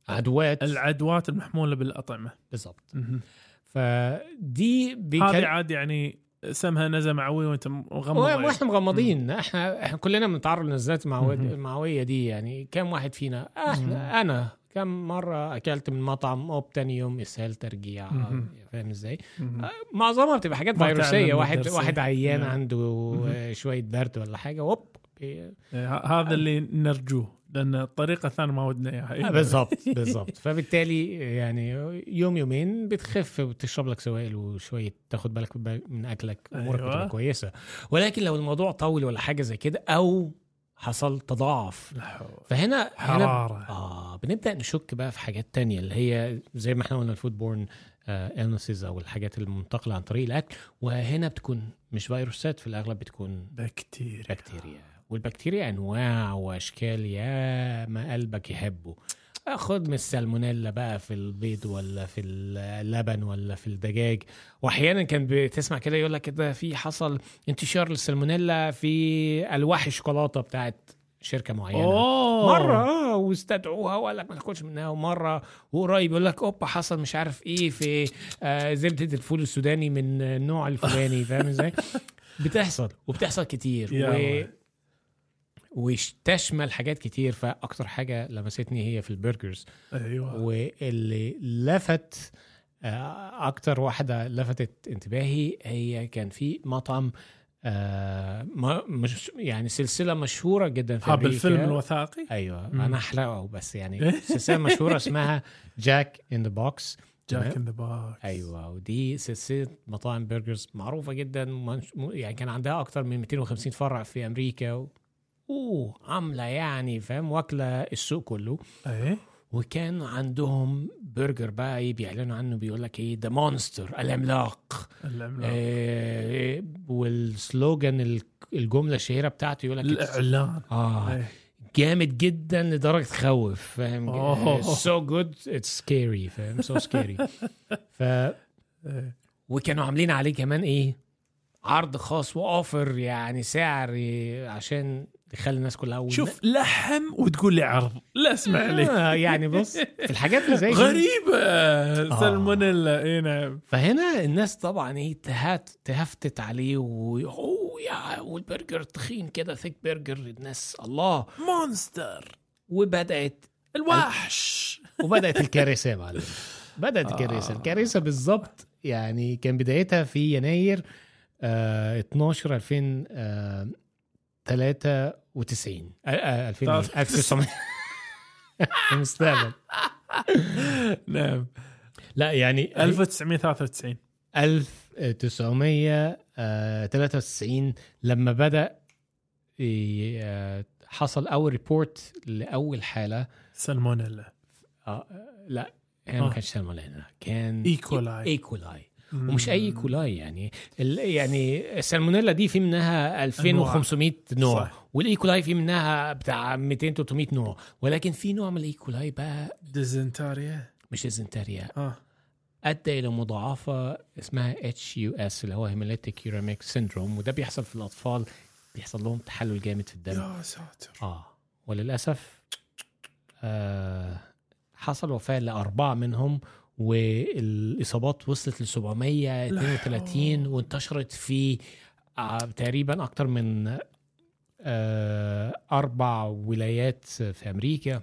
العدوات. العدوات المحمولة بالأطعمة. بالظبط مهم. فدي هذه عاد يعني سمها نزله معويه وانت مغمض. وإحنا مغمضين إحنا إحنا كلنا بنتعرض مهم. المعويه دي يعني كم واحد فينا إحنا أنا كم مرة أكلت من مطعم أوب تاني يوم اسهال ترجيع. فاهم إزاي؟ مهم. معظمها بتبقى حاجات تعلم واحد. واحد عيان. عنده. آه، شوية برد ولا حاجة ووب بي- إيه، هذا اللي نرجوه لأن الطريقة الثانية ما ودنا إياها. آه، بالظبط بالظبط فبالتالي يعني يوم يومين بتخف وتشرب لك سوائل وشوية تاخد بالك من أكلك أمورك أيوة. بتبقى كويسة. ولكن لو الموضوع طول ولا حاجة زي كده أو حصل مضاعفة. فهنا هنا حرارة. آه بنبدأ نشك بقى في حاجات تانية اللي هي زي ما إحنا قلنا ال foodborne illnesses أو الحاجات المنتقلة عن طريق الأكل. وهنا بتكون مش فيروسات في الأغلب بتكون بكتيريا. بكتيريا. والبكتيريا أنواع وأشكال ياما قلبك يحبه. خد من السالمونيلا بقى في البيض ولا في اللبن ولا في الدجاج. وأحيانا كان بتسمع كده يقول لك كده في حصل انتشار للسالمونيلا في ألواح الشوكولاتة بتاعت شركة معينة. أوه. مرة آه واستدعوها وقال لك ما تاكلش منها. ومرة وقريب يقول لك أوبا حصل مش عارف إيه في آه زبدة الفول السوداني من النوع الفلاني فاهم إزاي؟ *laughs* بتحصل وبتحصل كتير. و... وتشمل حاجات كتير فأكتر حاجة لمستني هي في ال burgers. أيوه. واللي لفت آه، أكتر واحدة لفتت انتباهي هي كان في مطعم آه ما مش يعني سلسلة مشهورة جدا في ها أمريكا. بالفيلم الوثائقي؟ أيوه. مم. أنا أحرقه بس يعني سلسلة مشهورة اسمها Jack in the Box Jack in the Box أيوه. ودي سلسلة مطاعم burgers معروفة جدا يعني كان عندها أكتر من 250 فرع في أمريكا. أوه عاملة يعني فاهم؟ واكلة السوق كله. إيه. وكان عندهم برجر بقى إيه بيعلنوا عنه بيقول لك إيه the monster العملاق. العملاق. آه وال slogan ال- الجملة الشهيرة بتاعته يقول لك الاعلان آه إيه. جامد جدا لدرجة تخوف فاهم. so good it's scary فاهم؟ so scary *laughs* ف إيه. وكانوا عاملين عليه كمان إيه عرض خاص و offer يعني سعر عشان تخلي الناس كلها أول شوف لحم وتقول لي عرض لا اسمع لي. آه يعني بص في الحاجات اللي زي غريبة. آه. سالمونيلا اي نعم. فهنا الناس طبعا إيه تهات تهافتت عليه أوه يا والبرجر تخين كده thick burger الناس الله. monster. وبدأت الوحش. وبدأت الكارثة يا معلم. بدأت آه. الكارثة. الكارثة بالظبط يعني كان بدايتها في يناير آه 12 2000 آه 3 1990 1900 *laughs* في المستقبل. نعم. لا يعني 1993 1993 آه، لما بدأ آه، حصل أول report لأول حالة. سالمونيلا آه لا ما كانش سالمونيلا كان E. coli E. coli ومش أي E. coli يعني. يعني السالمونيلا دي في منها 2500 نوع صح. وال E. coli في منها بتاع 200 300 نوع. ولكن في نوع من ال E. coli بقى ديزنتاريا. مش ديزنتاريا آه. أدى إلى مضاعفة اسمها HUS اللي هو hemolytic uremic syndrome وده بيحصل في الأطفال. بيحصل لهم تحلل جامد في الدم. يا ساتر. آه. وللأسف آه حصل وفاة لأربعة منهم والإصابات وصلت ل 732 وانتشرت في آه تقريبا أكتر من آه أربع ولايات في أمريكا.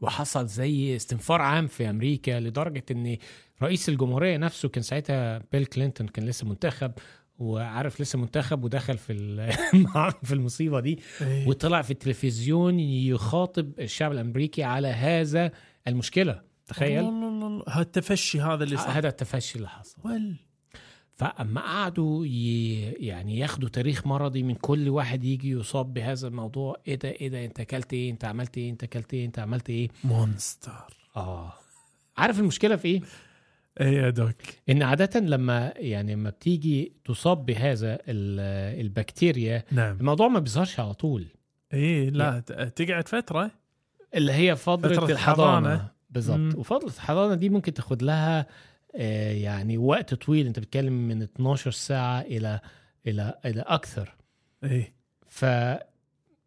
وحصل زي استنفار عام في أمريكا لدرجة إن رئيس الجمهورية نفسه كان ساعتها بيل كلينتون كان لسه منتخب وعارف لسه منتخب ودخل في *laughs* في المصيبة دي. إيه. وطلع في التلفزيون يخاطب الشعب الأمريكي على هذا المشكلة. تخيل؟ الله. هذا اللي صار. هذا التفشي اللي حصل. وال فاما قعدوا ي... يعني ياخدوا تاريخ مرضي من كل واحد يجي يصاب بهذا الموضوع. إيه ده إيه ده أنت أكلت إيه أنت عملت إيه أنت أكلت إيه أنت عملت إيه. مونستر. آه. عارف المشكلة في إيه؟ إيه يا دوك؟ إن عادة لما يعني لما بتيجي تصاب بهذا ال- البكتيريا نعم. الموضوع ما بيظهرش على طول. اي لا ت- تقعد فترة. اللي هي فترة, فترة الحضانة. الحضانة. بالظبط. وفتره الحضانة دي ممكن تاخد لها آه، يعني وقت طويل. انت بتتكلم من 12 ساعة إلى إلى إلى أكثر. اي ف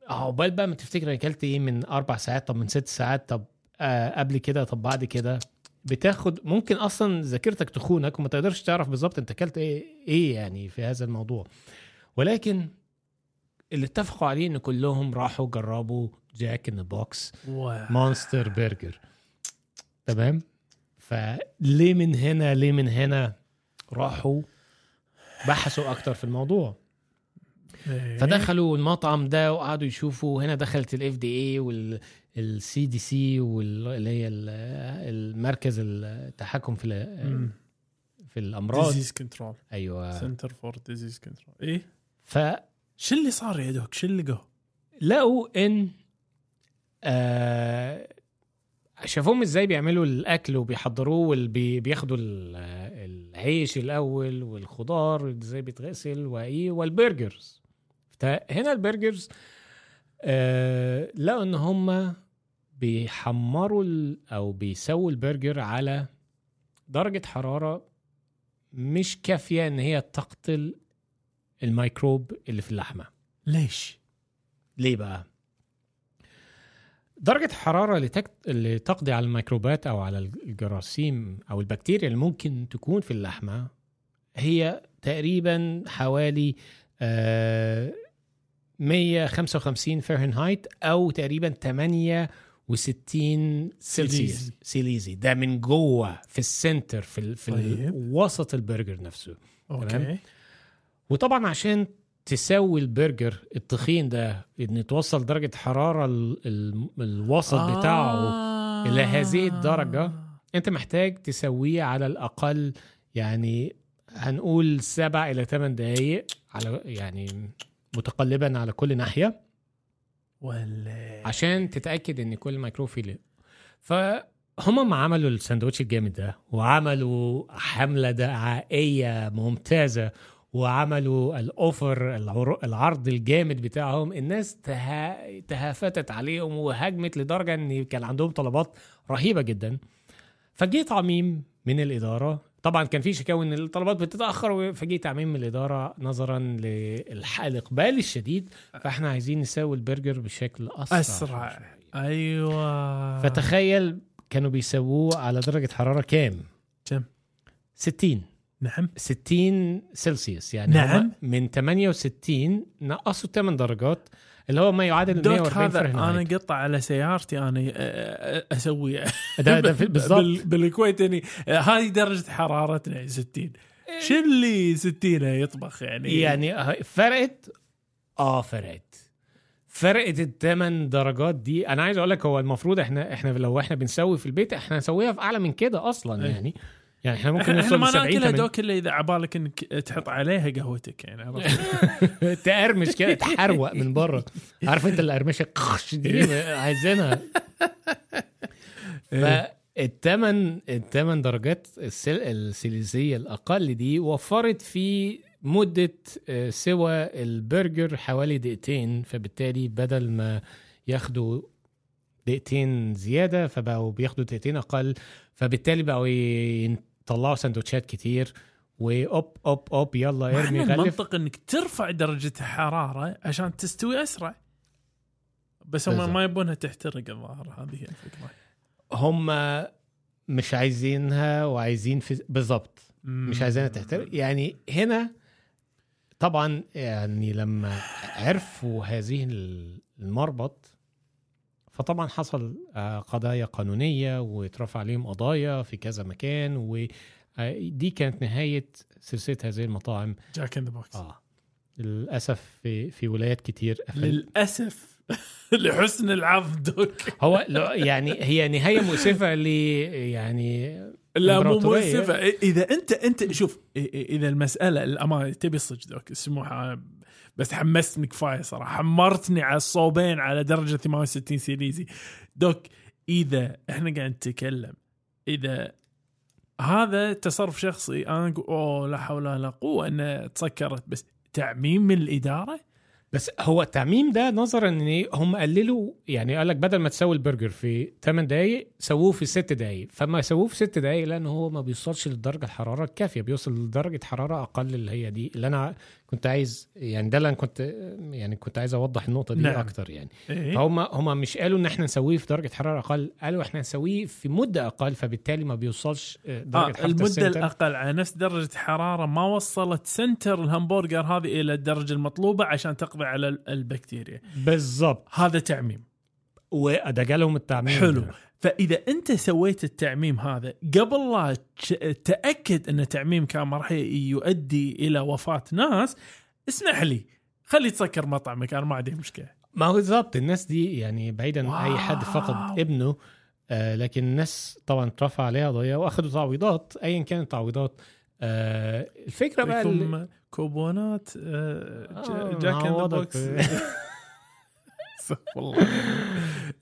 عقبال بقى ما تفتكر أنا أكلت إيه من أربع ساعات طب من ست ساعات طب آه قبل كده طب بعد كده. بتاخد ممكن أصلا ذاكرتك تخونك وما تقدرش تعرف بالظبط أنت أكلت إيه إيه يعني في هذا الموضوع. ولكن اللي اتفقوا عليه إن كلهم راحوا جربوا Jack in Box. Monster Burger تمام؟ فليه من هنا ليه من هنا راحوا بحثوا أكتر في الموضوع. إيه. فدخلوا المطعم ده وقعدوا يشوفوا. هنا دخلت ال FD اي والسي دي سي واللي هي ال- المركز التحكم في. في الأمراض. ديزيز كنترول أيوه. Center for Disease Control إيه؟ فلقوا شو اللي صار يا doc شو اللي لقوه؟ إن آه شافوهم إزاي بيعملوا الأكل وبيحضروه وبياخدوا العيش الأول والخضار إزاي بيتغسل وإيه وال burgers فهنا ال burgers آه لقوا إن هم بيحمروا أو بيسووا البرجر على درجة حرارة مش كافية إن هي تقتل الميكروب اللي في اللحمة ليش؟ ليه بقى؟ درجة الحرارة اللي, تك... اللي تقضي على الميكروبات أو على الجراثيم أو البكتيريا اللي ممكن تكون في اللحمة هي تقريبا حوالي آه 155 Fahrenheit أو تقريبا 68 سلسيوس سيليزي. ده من جوه في ال center في ال... في طيب. وسط البرجر نفسه. okay. وطبعا عشان تسوي البرجر التخين ده إن توصل درجة حرارة ال... ال... الوسط آه. بتاعه إلى هذه الدرجة. أنت محتاج تسويه على الأقل يعني هنقول سبع إلى ثمان دقايق على يعني متقلبا على كل ناحية ولا عشان تتأكد إن كل ميكروب فيه فهم ما عملوا الساندوتش الجامد ده وعملوا حملة دعائية ممتازة وعملوا الأوفر العر- العرض الجامد بتاعهم. الناس تها... تهافتت عليهم وهجمت لدرجة إن كان عندهم طلبات رهيبة جدا. فجه تعميم من الإدارة. طبعا كان في شكاوى إن الطلبات بتتأخر فجه تعميم من الإدارة نظرا للاقبال الشديد. فإحنا عايزين نسوي البرجر بشكل أسرع. أسرع. أيوه. فتخيل كانوا بيسووه على درجة حرارة كام؟ كم؟ 60 نعم. 60 سلسيوس. يعني نعم. من 68 نقصوا 8 درجات اللي هو ما يعادل دوك 140 هذا أنا قطع على سيارتي أنا أسوي. *laughs* ده, ده في- بالضبط. بال- بالكويت يعني هذه درجة حرارتنا 60 شو اللي 60 يطبخ يعني؟ يعني فرقت؟ آه فرقت. فرقت الثمان درجات دي. أنا عايز أقول لك هو المفروض إحنا إحنا لو إحنا بنسوي في البيت إحنا نسويها في أعلى من كده أصلا أي. يعني إحنا ممكن إحنا نوصل ما ل 70 ناكلها 80 دوك إلا إذا عبالك إنك تحط عليها قهوتك يعني عرفت؟ *laughs* تقرمش كده تحروق من بره. عارف أنت القرمشة قش دي؟ عايزينها. فالثمان الثمان درجات السل... السيليزية الأقل دي وفرت في مدة آه، سوى البرجر حوالي دقيقتين. فبالتالي بدل ما ياخدوا دقيقتين زيادة فبقوا بياخدوا دقيقتين أقل. فبالتالي بقوا يطلعوا سندوتشات كتير وأوب أوب أوب يلا ارمي غلف. المنطق إنك ترفع درجة الحراره عشان تستوي أسرع. بس هم. ما يبونها تحترق الظاهر هذه هي الفكرة. هم مش عايزينها وعايزين في بالظبط مش عايزينها تحترق. يعني هنا طبعا يعني لما عرفوا هذه المربط فطبعا حصل آه، قضايا قانونية واترفع عليهم قضايا في كذا مكان ودي كانت نهاية سلسلة هذه المطاعم. Jack in the Box آه. للأسف في في ولايات كتير قفل للأسف. *laughs* لحسن الحظ doc *laughs* هو يعني هي نهاية مؤسفة ل يعني لا مو. مؤسفة. إذا أنت أنت شوف إذا المسألة الأمانة تبي صدق doc السموحه بس حمستني كفاية صراحة. حمرتني على الصوبين على درجة 68 سيليزي. doc إذا إحنا قاعد نتكلم إذا هذا تصرف شخصي أنا أقول أوه لا حول ولا قوة انه تسكرت بس تعميم من الإدارة؟ بس هو التعميم ده نظرا ان هم قللوا يعني قال لك بدل ما تسوي البرجر في 8 دقائق سووه في 6 دقائق فما سووه في 6 دقائق لأن هو ما بيوصلش لدرجه الحرارة الكافية بيوصل لدرجة حرارة أقل اللي هي دي اللي أنا كنت عايز يعني ده اللي أنا كنت يعني كنت عايز أوضح النقطة دي نعم. أكتر يعني إيه؟ فهم هم مش قالوا إن إحنا نسويه في درجة حرارة أقل قالوا إحنا نسويه في مدة أقل فبالتالي ما بيوصلش آه، درجة آه حرارة المدة ال center. الأقل على نفس درجة حرارة ما وصلت center الهمبرجر هذه إلى الدرجة المطلوبة عشان تقضي على ال- البكتيريا بالظبط هذا تعميم وده جالهم التعميم حلو. فإذا أنت سويت التعميم هذا قبل لا تأكد أن التعميم كان راح يؤدي إلى وفاة ناس اسمح لي خلي تسكر مطعمك أنا ما عندي مشكلة ما هو بالظبط الناس دي يعني بعيدا عن أي حد. فقد ابنه آه لكن الناس طبعا اترفع عليها قضيه واخدوا تعويضات ايا كانت التعويضات آه الفكرة بقى ثم كوبونات آه، آه، جا- Jack in the Box *laughs* *laughs* والله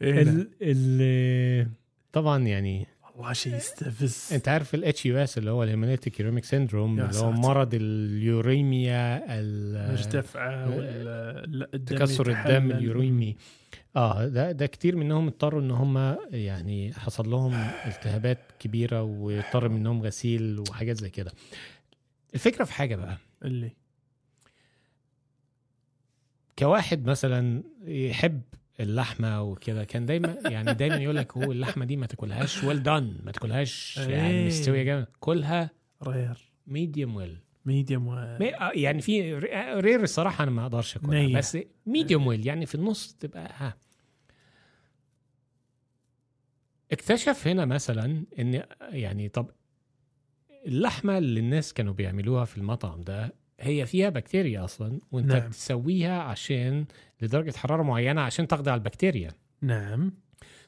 إيه نعم. ال ال طبعا يعني والله شيء يستفز أنت عارف ال HUS اللي هو ال hemolytic uremic syndrome اللي هو. مرض ال uremia ال- وال- الدم تكسر الدم. ال uremia آه ده ده كتير منهم اضطروا إن هم يعني حصل لهم التهابات كبيرة واضطر منهم غسيل وحاجات زي كده الفكرة في حاجة بقى اللي كواحد مثلا يحب اللحمة وكده كان دايما *laughs* يعني دايما يقول لك هو اللحمة دي ما تاكلهاش well done ما تاكلهاش يعني إيه. مستوية جامد. كلها rare. medium well medium و... يعني في رير الصراحة أنا ما أقدرش أكلها. بس ميديوم ويل يعني في النص تبقى ها اكتشف هنا مثلا إن يعني طب اللحمة اللي الناس كانوا بيعملوها في المطعم ده هي فيها بكتيريا أصلا وأنت نعم. بتسويها عشان لدرجة حرارة معينة عشان تقضي على البكتيريا نعم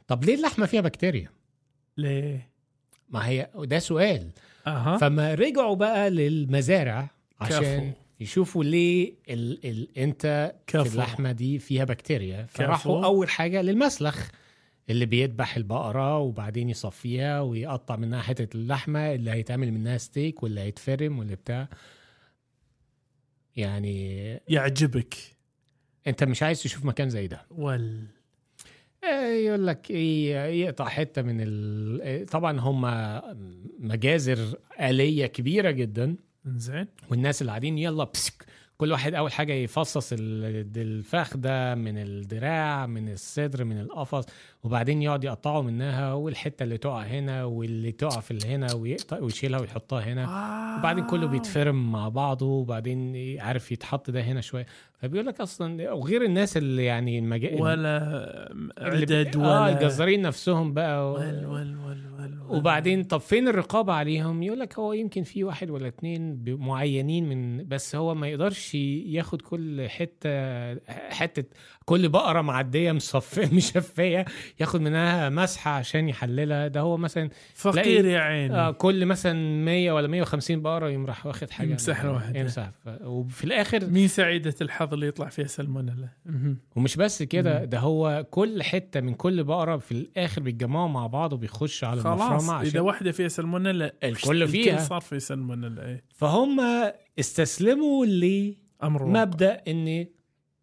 طب ليه اللحمة فيها بكتيريا ليه؟ ما هي ده سؤال أها فما رجعوا بقى للمزارع عشان كفو. يشوفوا ليه ال ال أنت كفو. في اللحمة دي فيها بكتيريا فراحوا كفو. أول حاجة للمسلخ اللي بيذبح البقرة وبعدين يصفيها ويقطع منها حتة اللحمة اللي هيتعمل منها ستيك واللي هيتفرم واللي بتاع يعني يعجبك. انت مش عايز تشوف مكان زي ده. وال آه، يقول لك إيه يقطع حتة من ال... طبعا هم مجازر آلية كبيرة جدا. زين. والناس اللي قاعدين يلا بسك كل واحد أول حاجة يفصص ال- الفخ ده من الدراع من الصدر من القفص. وبعدين يقعد يقطعه منها والحتة اللي تقع هنا واللي تقع في اللي هنا ويقطع ويشيلها ويحطها هنا آه. وبعدين كله بيتفرم مع بعضه وبعدين عارف يتحط ده هنا شوية فبيقول لك أصلا وغير الناس اللي يعني المجا... ولا عدد آه ولا الجزارين نفسهم بقى و... ول ول ول ول وبعدين طب فين الرقابة عليهم؟ يقول لك هو يمكن في واحد ولا اتنين معينين من بس هو ما يقدرش ياخد كل حتة حتة كل بقرة معدية مصفية *laughs* مشفية ياخد منها مسحة عشان يحللها ده هو مثلا فقير يا عيني آه كل مثلا 100 ولا 150 بقرة يقوم راح واخد حاجة يمسح له واحدة. يمسح وفي الآخر مين سعيدة الحظ اللي يطلع فيها سلمونيلا. ومش بس كده. ده هو كل حتة من كل بقرة في الآخر بيتجمعوا مع بعض وبيخش على خلاص إذا واحدة فيها سلمونيلا الكل فيها. الكل صار في سلمونيلا إيه فهم استسلموا أمر واقع. لمبدأ إن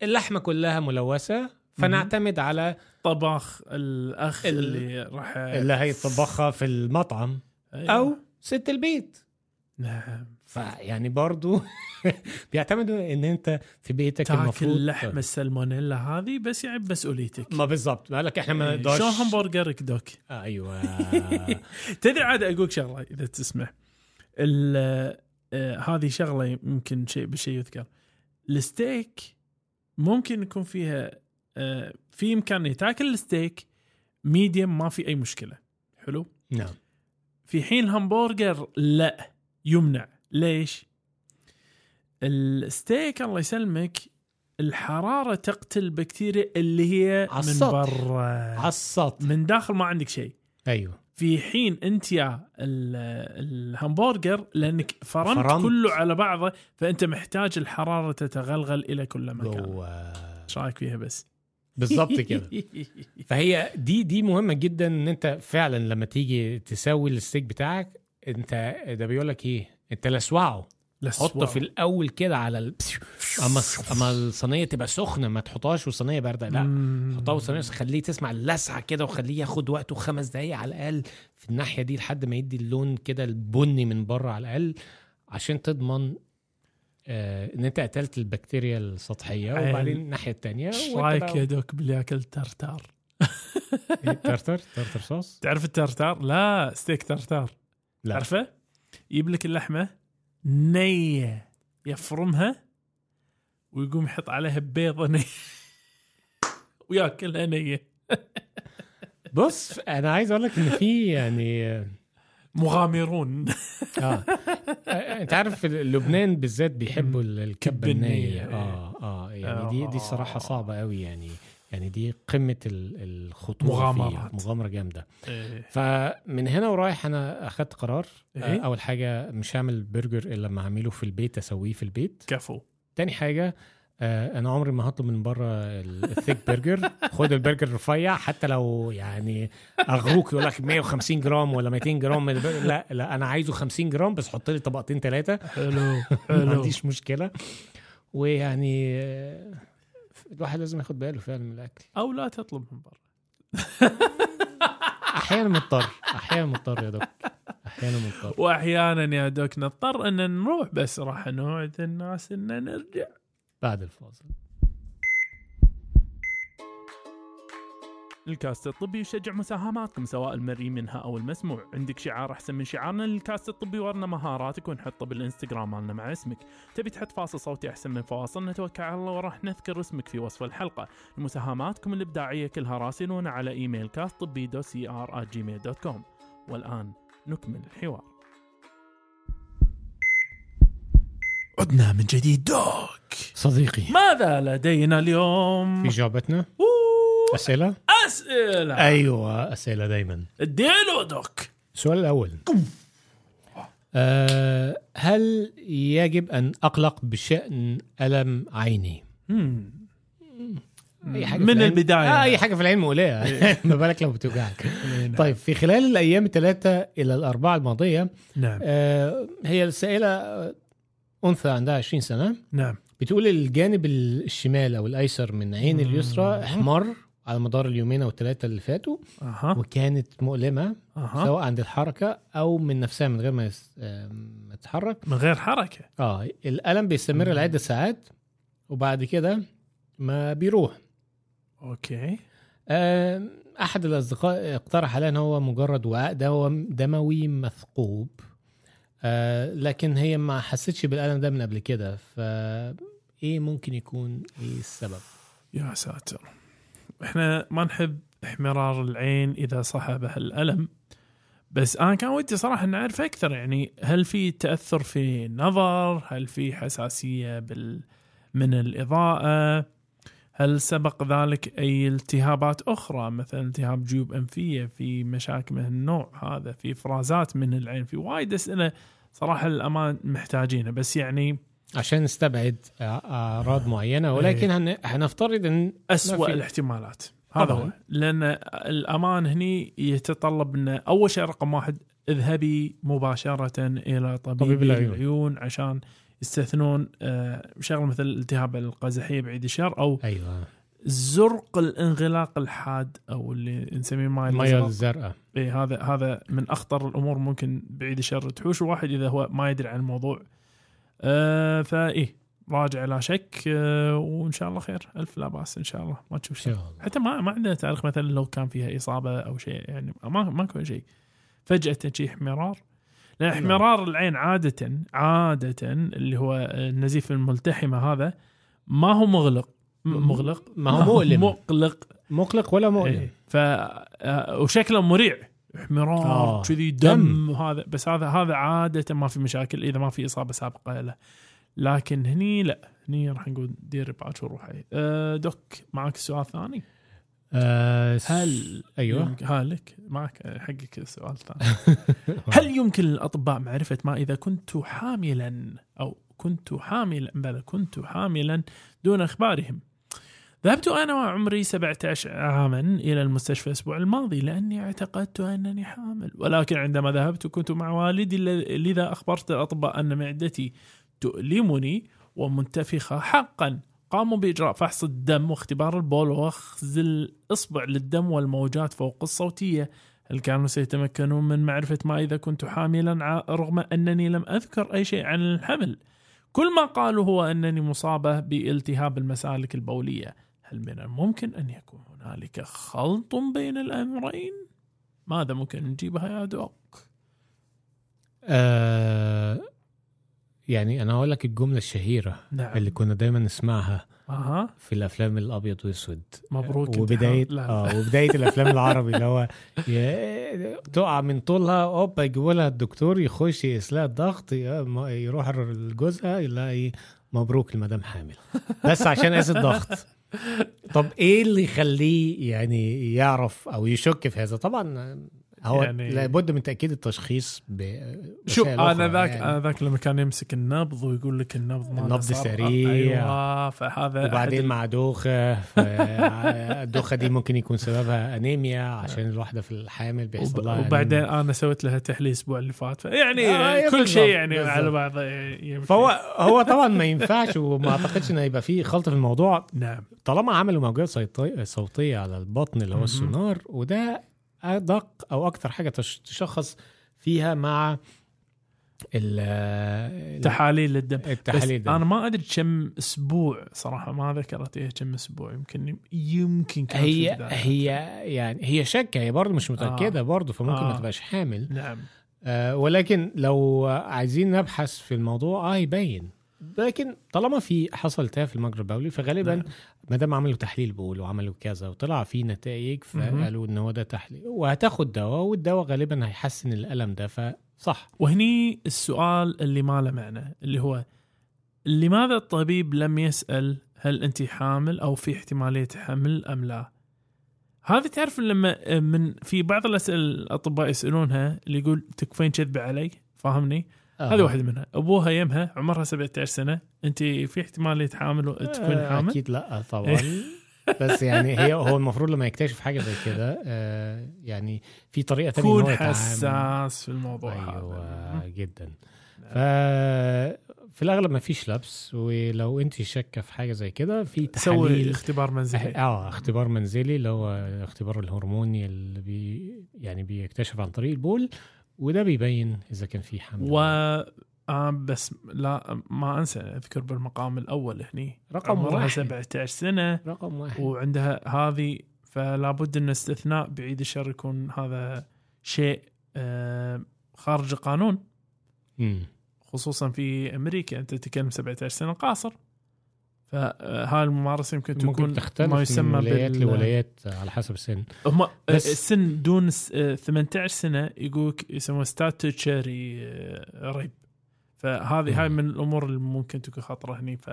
اللحمة كلها ملوثة فنعتمد على طباخ الأخ ال- اللي راح اللي هيطبخها في المطعم. أيوة. أو ست البيت. نعم. فيعني برضو *laughs* بيعتمدوا إن أنت في بيتك تاكل المفروض لحم السلمونيلا هذه بس يعني مسؤوليتك ما بالظبط قال لك إحنا ما إيه، نقدرش شلون همبرجرك دوك؟ أيوه. *laughs* تدري عاد اقولك شغلة إذا تسمح ال- آه، هذه شغلة يمكن شيء بشيء يذكر. الستيك ممكن يكون فيها آه، في إمكانية تاكل ال steak medium ما في أي مشكلة. حلو؟ نعم. في حين الهمبرجر لا يمنع. ليش؟ الستيك الله يسلمك الحرارة تقتل البكتيريا اللي هي من. برا. على السطح. من داخل ما عندك شيء. أيوه. في حين أنت يا ال- الهمبرجر لأنك فرمت, فرمت. كله على بعضه فأنت محتاج الحرارة تتغلغل إلى كل مكان. إيش رأيك فيها بس؟ بالظبط كده. *laughs* فهي دي دي مهمة جدا إن أنت فعلا لما تيجي تسوي الستيك بتاعك أنت ده بيقول لك إيه؟ أنت لسوعه. حطه في الأول كده على ال... أما أما الصينية تبقى سخنة ما تحطهاش والصينيه باردة لا. حطها والصينيه خليه تسمع اللسعه كده وخليه ياخد وقته خمس دقايق على الأقل في الناحية دي لحد ما يدي اللون كده البني من بره على الأقل عشان تضمن آه إن أنت قتلت البكتيريا السطحية عيل. وبعدين الناحية الثانية إيش رأيك يا دوك باللي اكل ترتار؟ ترتر ترتر صوص *laughs* تعرف الترتار؟ لا steak tartare لا. تعرفه؟ يجيب لك اللحمة نية يفرمها ويقوم يحط عليها بيضه نيه *laughs* وياكلها نية *laughs* بص أنا عايز أقول لك إن في يعني آه مغامرون آه. *laughs* انت عارف لبنان بالذات بيحبوا ال- الكبه النية. النيه آه آه يعني دي دي صراحة صعبة قوي يعني يعني دي قمة ال- الخطورة مغامرات. فيه. مغامرة جامدة إيه. فمن هنا ورايح أنا أخدت قرار إيه؟ آه، أول حاجة مش هعمل برجر إلا لما اعمله في البيت أسويه في البيت كفو تاني حاجة آه، أنا عمري ما هطلب من بره ال thick burger. خد البرجر رفيع حتى لو يعني أغروك يقول لك 150 جرام ولا 200 جرام. لا لا أنا عايزه 50 جرام بس حط لي طبقتين ثلاثة حلو ما حلو. عنديش مشكلة. ويعني آه، الواحد لازم ياخد باله فعلا من الأكل. أو لا تطلب من برا *laughs* أحيانا مضطر أحيانا مضطر يا دكتور. أحيانا مضطر. واحيانا يا doc نضطر إن نروح بس راح نوعد الناس إن نرجع. بعد الفاصل. الكاست الطبي يشجع مساهماتكم سواء المرئي منها أو المسموع. عندك شعار أحسن من شعارنا للكاست الطبي ورنا مهاراتك ونحطه بالإنستغرام مالنا مع اسمك. تبي تحط فاصل صوتي أحسن من فواصل؟ نتوكل على الله وراح نذكر اسمك في وصف الحلقة. مساهماتكم الإبداعية كلها راسلونا على إيميل كاست طبي دو سي ار Gmail dot com والآن نكمل الحوار. عدنا من جديد. دوك. صديقي. ماذا لدينا اليوم؟ في جاوبتنا أوه، أسئلة؟ أسئلة. أيوه أسئلة دايما. اديله دوك. السؤال الأول. أه هل يجب أن أقلق بشأن ألم عيني؟ مم. أي حاجة من البداية. آه أي حاجة في العين مقلقه *laughs* ما بالك لو بتوجعك. طيب في خلال الأيام الثلاثة إلى الأربعة الماضية نعم. آه هي السائلة أنثى عندها 20 سنة. نعم. بتقول الجانب الشمال أو الأيسر من عين. اليسرى أحمر على مدار اليومين أو الثلاثة اللي فاتوا أها. وكانت مؤلمة أها. سواء عند الحركة أو من نفسها من غير ما يس- ما تتحرك من غير حركة. آه الألم بيستمر مم. لعدة ساعات وبعد كده ما بيروح. أوكي. آه، أحد الأصدقاء اقترح عليها إن هو مجرد وعاء دموي مثقوب آه، لكن هي ما حستش بالألم ده من قبل كده. ف إيه ممكن يكون إيه السبب؟ يا ساتر. إحنا ما نحب احمرار العين إذا صاحبه الألم. بس أنا كان ودي صراحة نعرف أكثر يعني هل في تأثر في النظر هل في حساسية بال من الإضاءة؟ هل سبق ذلك أي التهابات أخرى مثلا التهاب جيوب أنفية في مشاكل من النوع هذا في إفرازات من العين في وايد أسئلة صراحة الأمان محتاجينها بس يعني عشان نستبعد أع- أعراض معينة ولكن هن- هنفترض أسوأ ما في- الاحتمالات هذا طبعاً. هو لأن الأمان هني يتطلب أن أول شيء رقم واحد اذهبي مباشرة إلى طبيب, طبيب. العيون. العيون عشان يستثنون آه، شغلة مثل الالتهاب القزحية بعيد الشر أو أيوه. زرق الانغلاق الحاد أو اللي نسميه ماي الأزرق. الزرقاء. إيه هذا هذا من أخطر الأمور ممكن بعيد الشر تحوش. الواحد إذا هو ما يدري عن الموضوع آه راجع لا شك آه وإن شاء الله خير. ألف لا بأس إن شاء الله. ما تشوف إن الله. حتى ما ما عندنا تاريخ مثلا لو كان فيها إصابة أو شيء يعني ما ماكو شيء. فجأة شيء احمرار لأن نعم. احمرار العين عادة عادة اللي هو النزيف الملتحمة هذا ما هو مغلق. مغلق. ما هو مؤلم. مقلق. مقلق ولا مؤلم. إيه. ف آه، وشكله مريع. احمرار آه. كذي دم. وهذا. بس هذا هذا عادة ما في مشاكل إذا ما في إصابة سابقة له. لكن هني لا. هني راح نقول دير باكر روحي أه دوك معك سؤال ثاني؟ آه هل أيوه. يمكن ها لك معك حقك السؤال الثاني *laughs* هل يمكن للأطباء معرفة ما إذا كنت حاملا أو كنت حاملا بل كنت حاملا دون إخبارهم؟ ذهبت أنا وعمري 17 عاما إلى المستشفى الأسبوع الماضي لأني اعتقدت أنني حامل. ولكن عندما ذهبت كنت مع والدي لذا أخبرت الأطباء أن معدتي تؤلمني ومنتفخة حقا. قاموا بإجراء فحص الدم واختبار البول وأخذ الإصبع للدم والموجات فوق الصوتية هل كانوا سيتمكنون من معرفة ما إذا كنت حاملا رغم أنني لم أذكر أي شيء عن الحمل كل ما قالوا هو أنني مصابة بالتهاب المسالك البولية هل من الممكن أن يكون هنالك خلط بين الأمرين؟ ماذا ممكن نجيبها يا دوك؟ آه يعني أنا هقول لك الجملة الشهيرة نعم. اللي كنا دايما نسمعها أها. في الأفلام الأبيض واسود مبروك وبدايه. آه وبداية الأفلام العربي اللي هو تقع من طولها أوبا يجيبوا لها الدكتور يخش يقيس الضغط يروح لجوزها يلاقي مبروك المدام حامل. بس عشان قاس الضغط. طب إيه اللي يخليه يعني يعرف أو يشك في هذا؟ طبعا هو يعني- يعني لابد من تأكيد التشخيص ب شوف أنا ذاك يعني. أنا ذاك لما كان يمسك النبض ويقول لك النبض ماله النبض سريع. أيوه فهذا وبعدين مع دوخة فالدوخه *laughs* دي ممكن يكون سببها أنيميا عشان الواحدة في الحامل بيحصل وب- لها وبعدين أنيميا. أنا سويت لها تحليل الأسبوع اللي فات فيعني آه، أيوة كل شيء يعني بالضبط. على بعضه يمشي. فهو هو طبعا ما ينفعش وما أعتقدش ان هيبقى فيه خلط في الموضوع نعم طالما عملوا موجات صوتية على البطن اللي هو. السونار وده أدق أو أكتر حاجة تش- تشخص فيها مع ال- ال- تحاليل للدم بس التحاليل ده. أنا ما أدري كم أسبوع صراحة ما ذكرت إيه كم أسبوع يمكن يمكن كانت هي. هي يعني هي شاكه هي برضه مش متأكدة آه. برضه فممكن ما آه. تبقاش حامل نعم آه، ولكن لو عايزين نبحث في الموضوع آه يبين لكن طالما في حصل في المجرى البولي فغالبا نعم. ما دام عملوا تحليل بول وعملوا كذا وطلع فيه نتائج فقالوا إن هو ده تحليل. وهتاخد دواء والدواء غالبا هيحسن الألم ده فصح. وهني السؤال اللي ما له معنى اللي هو لماذا الطبيب لم يسأل هل أنت حامل أو في احتمالية حمل أم لا؟ هذه تعرف لما من في بعض الأسئلة الأطباء يسألونها اللي يقول تكفين كذبة علي؟ فاهمني؟ آه. هذه واحدة منها. أبوها يمها عمرها 17 سنة. أنت في احتمالية حامل وتكون آه، حامل؟ أكيد لا *laughs* طبعا. بس يعني هي هو المفروض لما يكتشف حاجة زي كده آه، يعني في طريقة تانية إن كون هو يتعامل. حساس في الموضوع أيوه هذا جدا. نعم. ف في الأغلب ما فيش لبس ولو أنت شاكة في حاجة زي كده في سوي تحاليل. اختبار منزلي. أه اختبار منزلي اللي هو الاختبار الهرموني اللي بي يعني بيكتشف عن طريق البول. وده بيبين إذا كان في حمل و آه بس لا ما أنسى أذكر بالمقام الأول هني. رقم عمرها واحد. 17 سنة. رقم واحد. وعندها هذه فلا بد أن استثناء بعيد الشر يكون هذا شيء آه خارج القانون. خصوصا في أمريكا أنت تتكلم 17 سنة قاصر. فهاي الممارسة يمكن تكون ممكن تختلف ما من يسمى ولايات بال لولايات على حسب السن هم بس- السن دون س- آه، 18 سنة يقولك يسموه ستاتوتشري ريب فهذه هاي. من الأمور اللي ممكن تكون خطرة هني ف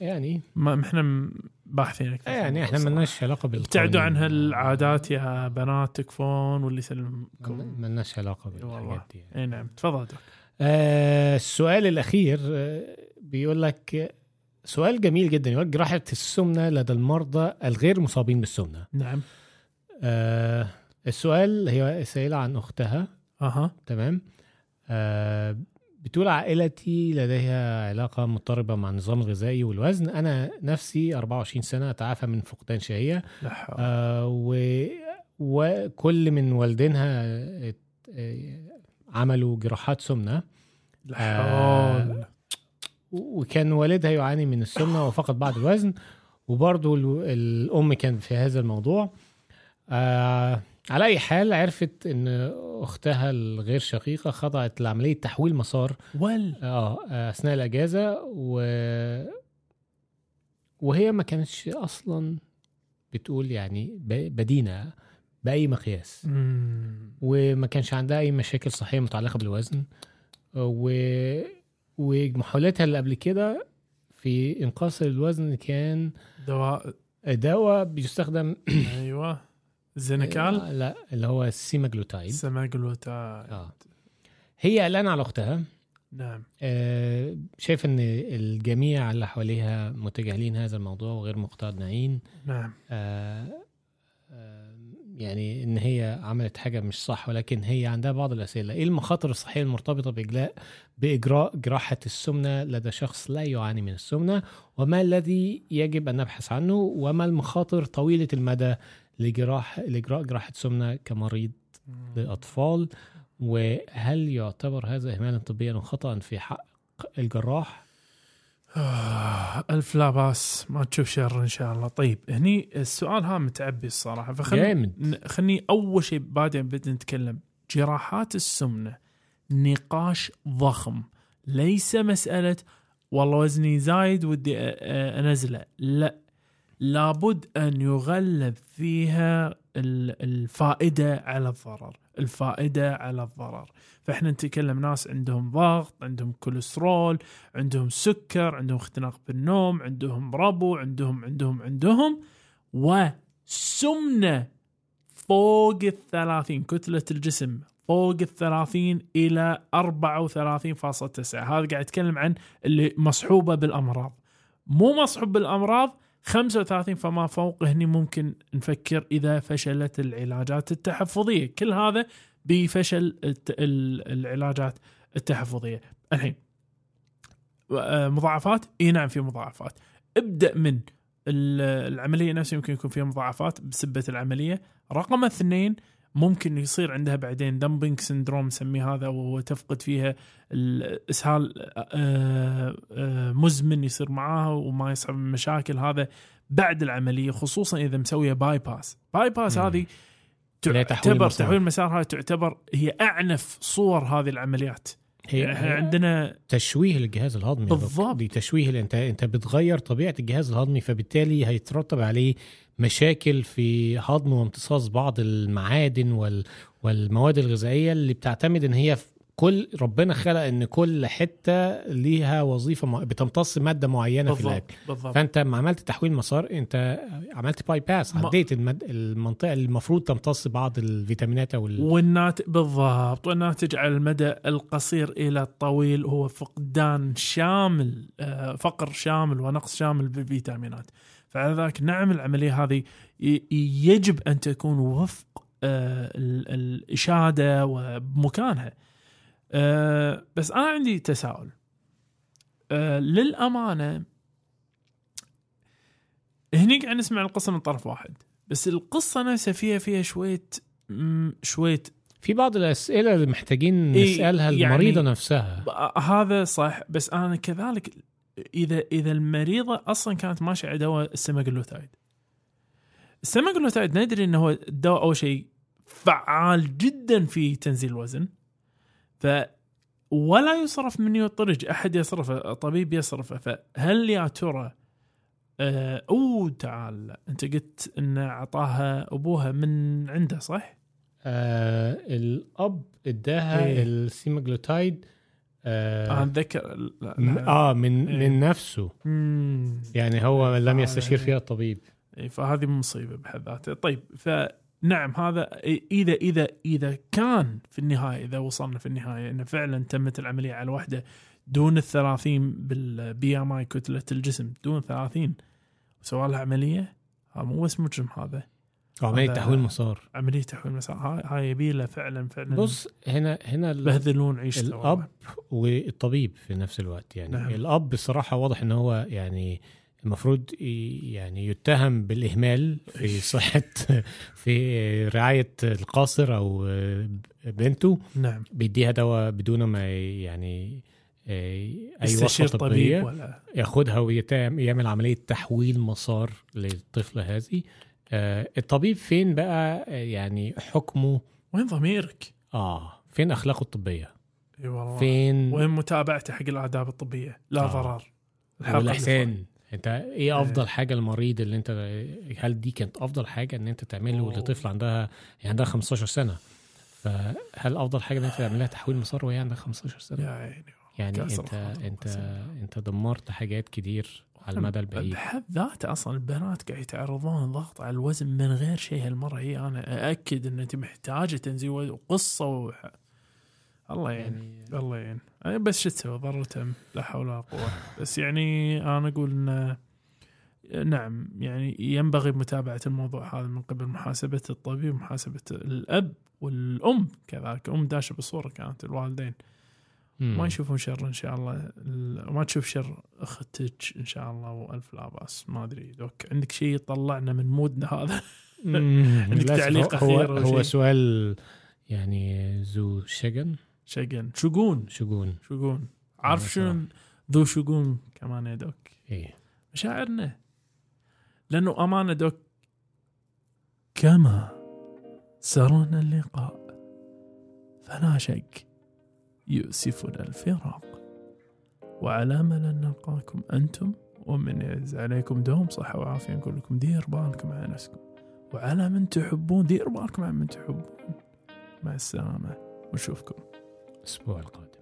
يعني ما إحنا باحثين أكثر في يعني إحنا. مالناش علاقة بالقانون ابتعدوا عن هالعادات يا بنات تكفون واللي يسلمكم مالناش علاقة. بالحاجات دي يعني. اي نعم تفضل. آه السؤال الأخير آه بيقول لك سؤال جميل جدا. يقول جراحة السمنة لدى المرضى الغير مصابين بالسمنة. نعم. آه السؤال هي سائلة عن أختها. أها. تمام. آه بتقول عائلتي لديها علاقة مضطربة مع النظام الغذائي والوزن. أنا نفسي 24 سنة أتعافى من فقدان شهية. آه و وكل من والدينها آه، عملوا جراحات سمنة. لا آه، وكان والدها يعاني من السمنة وفقد بعض الوزن وبرضه ال- الأم كان في هذا الموضوع. آه على أي حال عرفت إن أختها الغير شقيقة خضعت لعملية تحويل مسار. ول آه أثناء الأجازة و وهي ما كانتش أصلا بتقول يعني ب- بدينة بأي مقياس. مم. وما كانش عندها أي مشاكل صحية متعلقة بالوزن. و... ومحاولاتها اللي قبل كده في إنقاص الوزن كان دواء. دواء بيستخدم *clears throat* أيوه. زينيكال. لا اللي هو السيماجلوتايد سماجلوتا آه. هي قلقانه على أختها. نعم. آه، شايف إن الجميع اللي حواليها متجاهلين هذا الموضوع وغير مقتنعين. نعم. آه، آه، يعني إن هي عملت حاجة مش صح ولكن هي عندها بعض الأسئلة. إيه المخاطر الصحية المرتبطة باجلاء بإجراء جراحة السمنة لدى شخص لا يعاني من السمنة؟ وما الذي يجب أن نبحث عنه؟ وما المخاطر طويلة المدى لجراح لإجراء جراحة سمنة كمريض للأطفال؟ وهل يعتبر هذا اهمالا طبيا وخطا في حق الجراح؟ آه، ألف لا باس ما تشوف شر إن شاء الله. طيب هني السؤال ها متعبي الصراحة. فخلني خلني أول شيء بعدين بدنا نتكلم. جراحات السمنة نقاش ضخم. ليس مسألة والله وزني زايد ودي أنزله. لا. لابد أن يغلب فيها ال- الفائدة على الضرر. الفائدة على الضرر. فإحنا نتكلم ناس عندهم ضغط عندهم كوليسترول عندهم سكر عندهم اختناق بالنوم عندهم ربو عندهم عندهم عندهم وسمنة فوق الثلاثين كتلة الجسم فوق الثلاثين إلى 34.9 هذا قاعد أتكلم عن اللي مصحوبة بالأمراض. مو مصحوب بالأمراض 35 فما فوق هني ممكن نفكر إذا فشلت العلاجات التحفظية. كل هذا بفشل العلاجات التحفظية. الحين آه، مضاعفات؟ إي نعم في مضاعفات. ابدأ من ال- العملية نفسها يمكن يكون فيها مضاعفات بسبب العملية. رقم اثنين ممكن يصير عندها بعدين dumping syndrome نسميه هذا وهو تفقد فيها الإسهال آه، آه، مزمن يصير معاها وما يصعب من مشاكل هذا بعد العملية خصوصا إذا مسوية bypass bypass. هذه تعتبر. تحويل المسار هذه تعتبر هي أعنف صور هذه العمليات يعني هي عندنا تشويه للجهاز الهضمي. بالضبط. دي تشويه انت أنت بتغير طبيعة الجهاز الهضمي فبالتالي هيترتب عليه مشاكل في هضم وامتصاص بعض المعادن وال والمواد الغذائية اللي بتعتمد إن هي في كل ربنا خلق إن كل حتة ليها وظيفة. بتمتص مادة معينة في بالضبط الأكل. بالضبط. فأنت لما عملت تحويل مسار أنت عملت bypass عديت المد... المنطقة اللي المفروض تمتص بعض الفيتامينات أو ال... والناتج بالضبط. والناتج على المدى القصير إلى الطويل هو فقدان شامل آه، فقر شامل ونقص شامل بالفيتامينات فعلى ذلك نعم العملية هذه يجب أن تكون وفق آه، ال- الإشادة وبمكانها آه، بس أنا عندي تساؤل. آه، للأمانة هني قاعد نسمع القصة من طرف واحد بس القصة نفسها فيها فيها شوية شوية في بعض الأسئلة اللي محتاجين إيه، نسألها يعني- المريضة نفسها. هذا صح بس أنا كذلك إذا إذا المريضة أصلا كانت ماشية على دواء السemaglutide السemaglutide ندري انه هو الدواء اول شيء فعال جدا في تنزيل الوزن ف ولا يصرف من يطرج أحد يصرفه طبيب يصرفه فهل يا ترى آه اوه تعال أنت قلت إن أعطاها أبوها من عنده صح؟ آه الأب إداها إيه. السيماجلوتايد آه, اتذكر لا. آه من إيه. من نفسه مم. يعني هو لم آه، يستشير يعني- فيها الطبيب إي، فهذه مصيبة بحد ذاتها طيب فنعم هذا إذا إذا إذا كان في النهاية إذا وصلنا في النهاية انه فعلا تمت العملية على وحده دون الثلاثين بال BMI كتلة الجسم دون 30 وسوى لها عملية مو بس مجرم هذا عملية هذا- تحويل مسار. عملية تحويل مسار. هاي هاي فعلا فعلا. بص هنا هنا بهذلون عيشته الأب والطبيب في نفس الوقت. يعني نعم. الأب بصراحة واضح إن هو يعني المفروض يعني يتهم بالإهمال في *laughs* صحة في رعاية القاصر أو بنته. نعم. بيديها دواء بدون ما يعني أي وصفه طبية. ولا؟ ياخدها ويعمل عملية تحويل مسار للطفله هذه. آه، الطبيب فين بقى آه، يعني حكمه وين ضميرك؟ آه فين أخلاقه الطبية إي والله فين وين متابعته حق الآداب الطبية؟ لا آه. ضرر والإحسان أنت إيه. أفضل حاجة المريض اللي أنت هل دي كانت أفضل حاجة إن أنت تعمله أوه. لطفل عندها يعني عندها 15 سنة فهل أفضل حاجة إن أنت تعملها تحويل مسار وهي عندها 15 فوق. سنة يا عيني يعني أنت أنت. أنت دمرت حاجات كتير على المدى البعيد. بحد ذاته أصلا البنات قاعد يتعرضون ضغط على الوزن من غير شيء هالمرة. هي أنا أأكد إن أنت محتاجة تنزيل وزن وقصة وح... الله يعين يعني الله يعين. بس شو تسوي؟ ضرتهم لا حول ولا قوة. بس يعني أنا أقول إن نعم يعني ينبغي متابعة الموضوع هذا من قبل محاسبة الطبيب ومحاسبة الأب والأم كذلك. أم داشة بالصورة كانت الوالدين. ما يشوفون شر إن شاء الله. ال- ما تشوف شر أختك إن شاء الله وألف لا بأس ما أدري. دوك عندك شيء يطلعنا من مودنا هذا؟ *laughs* عندك تعليق هو, أو هو شيء؟ سؤال يعني ذو شجن شقن شقون. شجون شقون. عارف شنو ذو شقون كمان يا دوك؟ إيه. مشاعرنا. لأنه أمانة دوك. كما سرنا اللقاء. فلا شك يؤسفنا الفراق. وعلى أمل أن نلقاكم أنتم ومن يعز عليكم دوم صحة وعافية. نقول لكم دير بالكم على نفسكم. وعلى من تحبون دير بالكم على من تحبون. مع السلامة. ونشوفكم. الأسبوع القادم.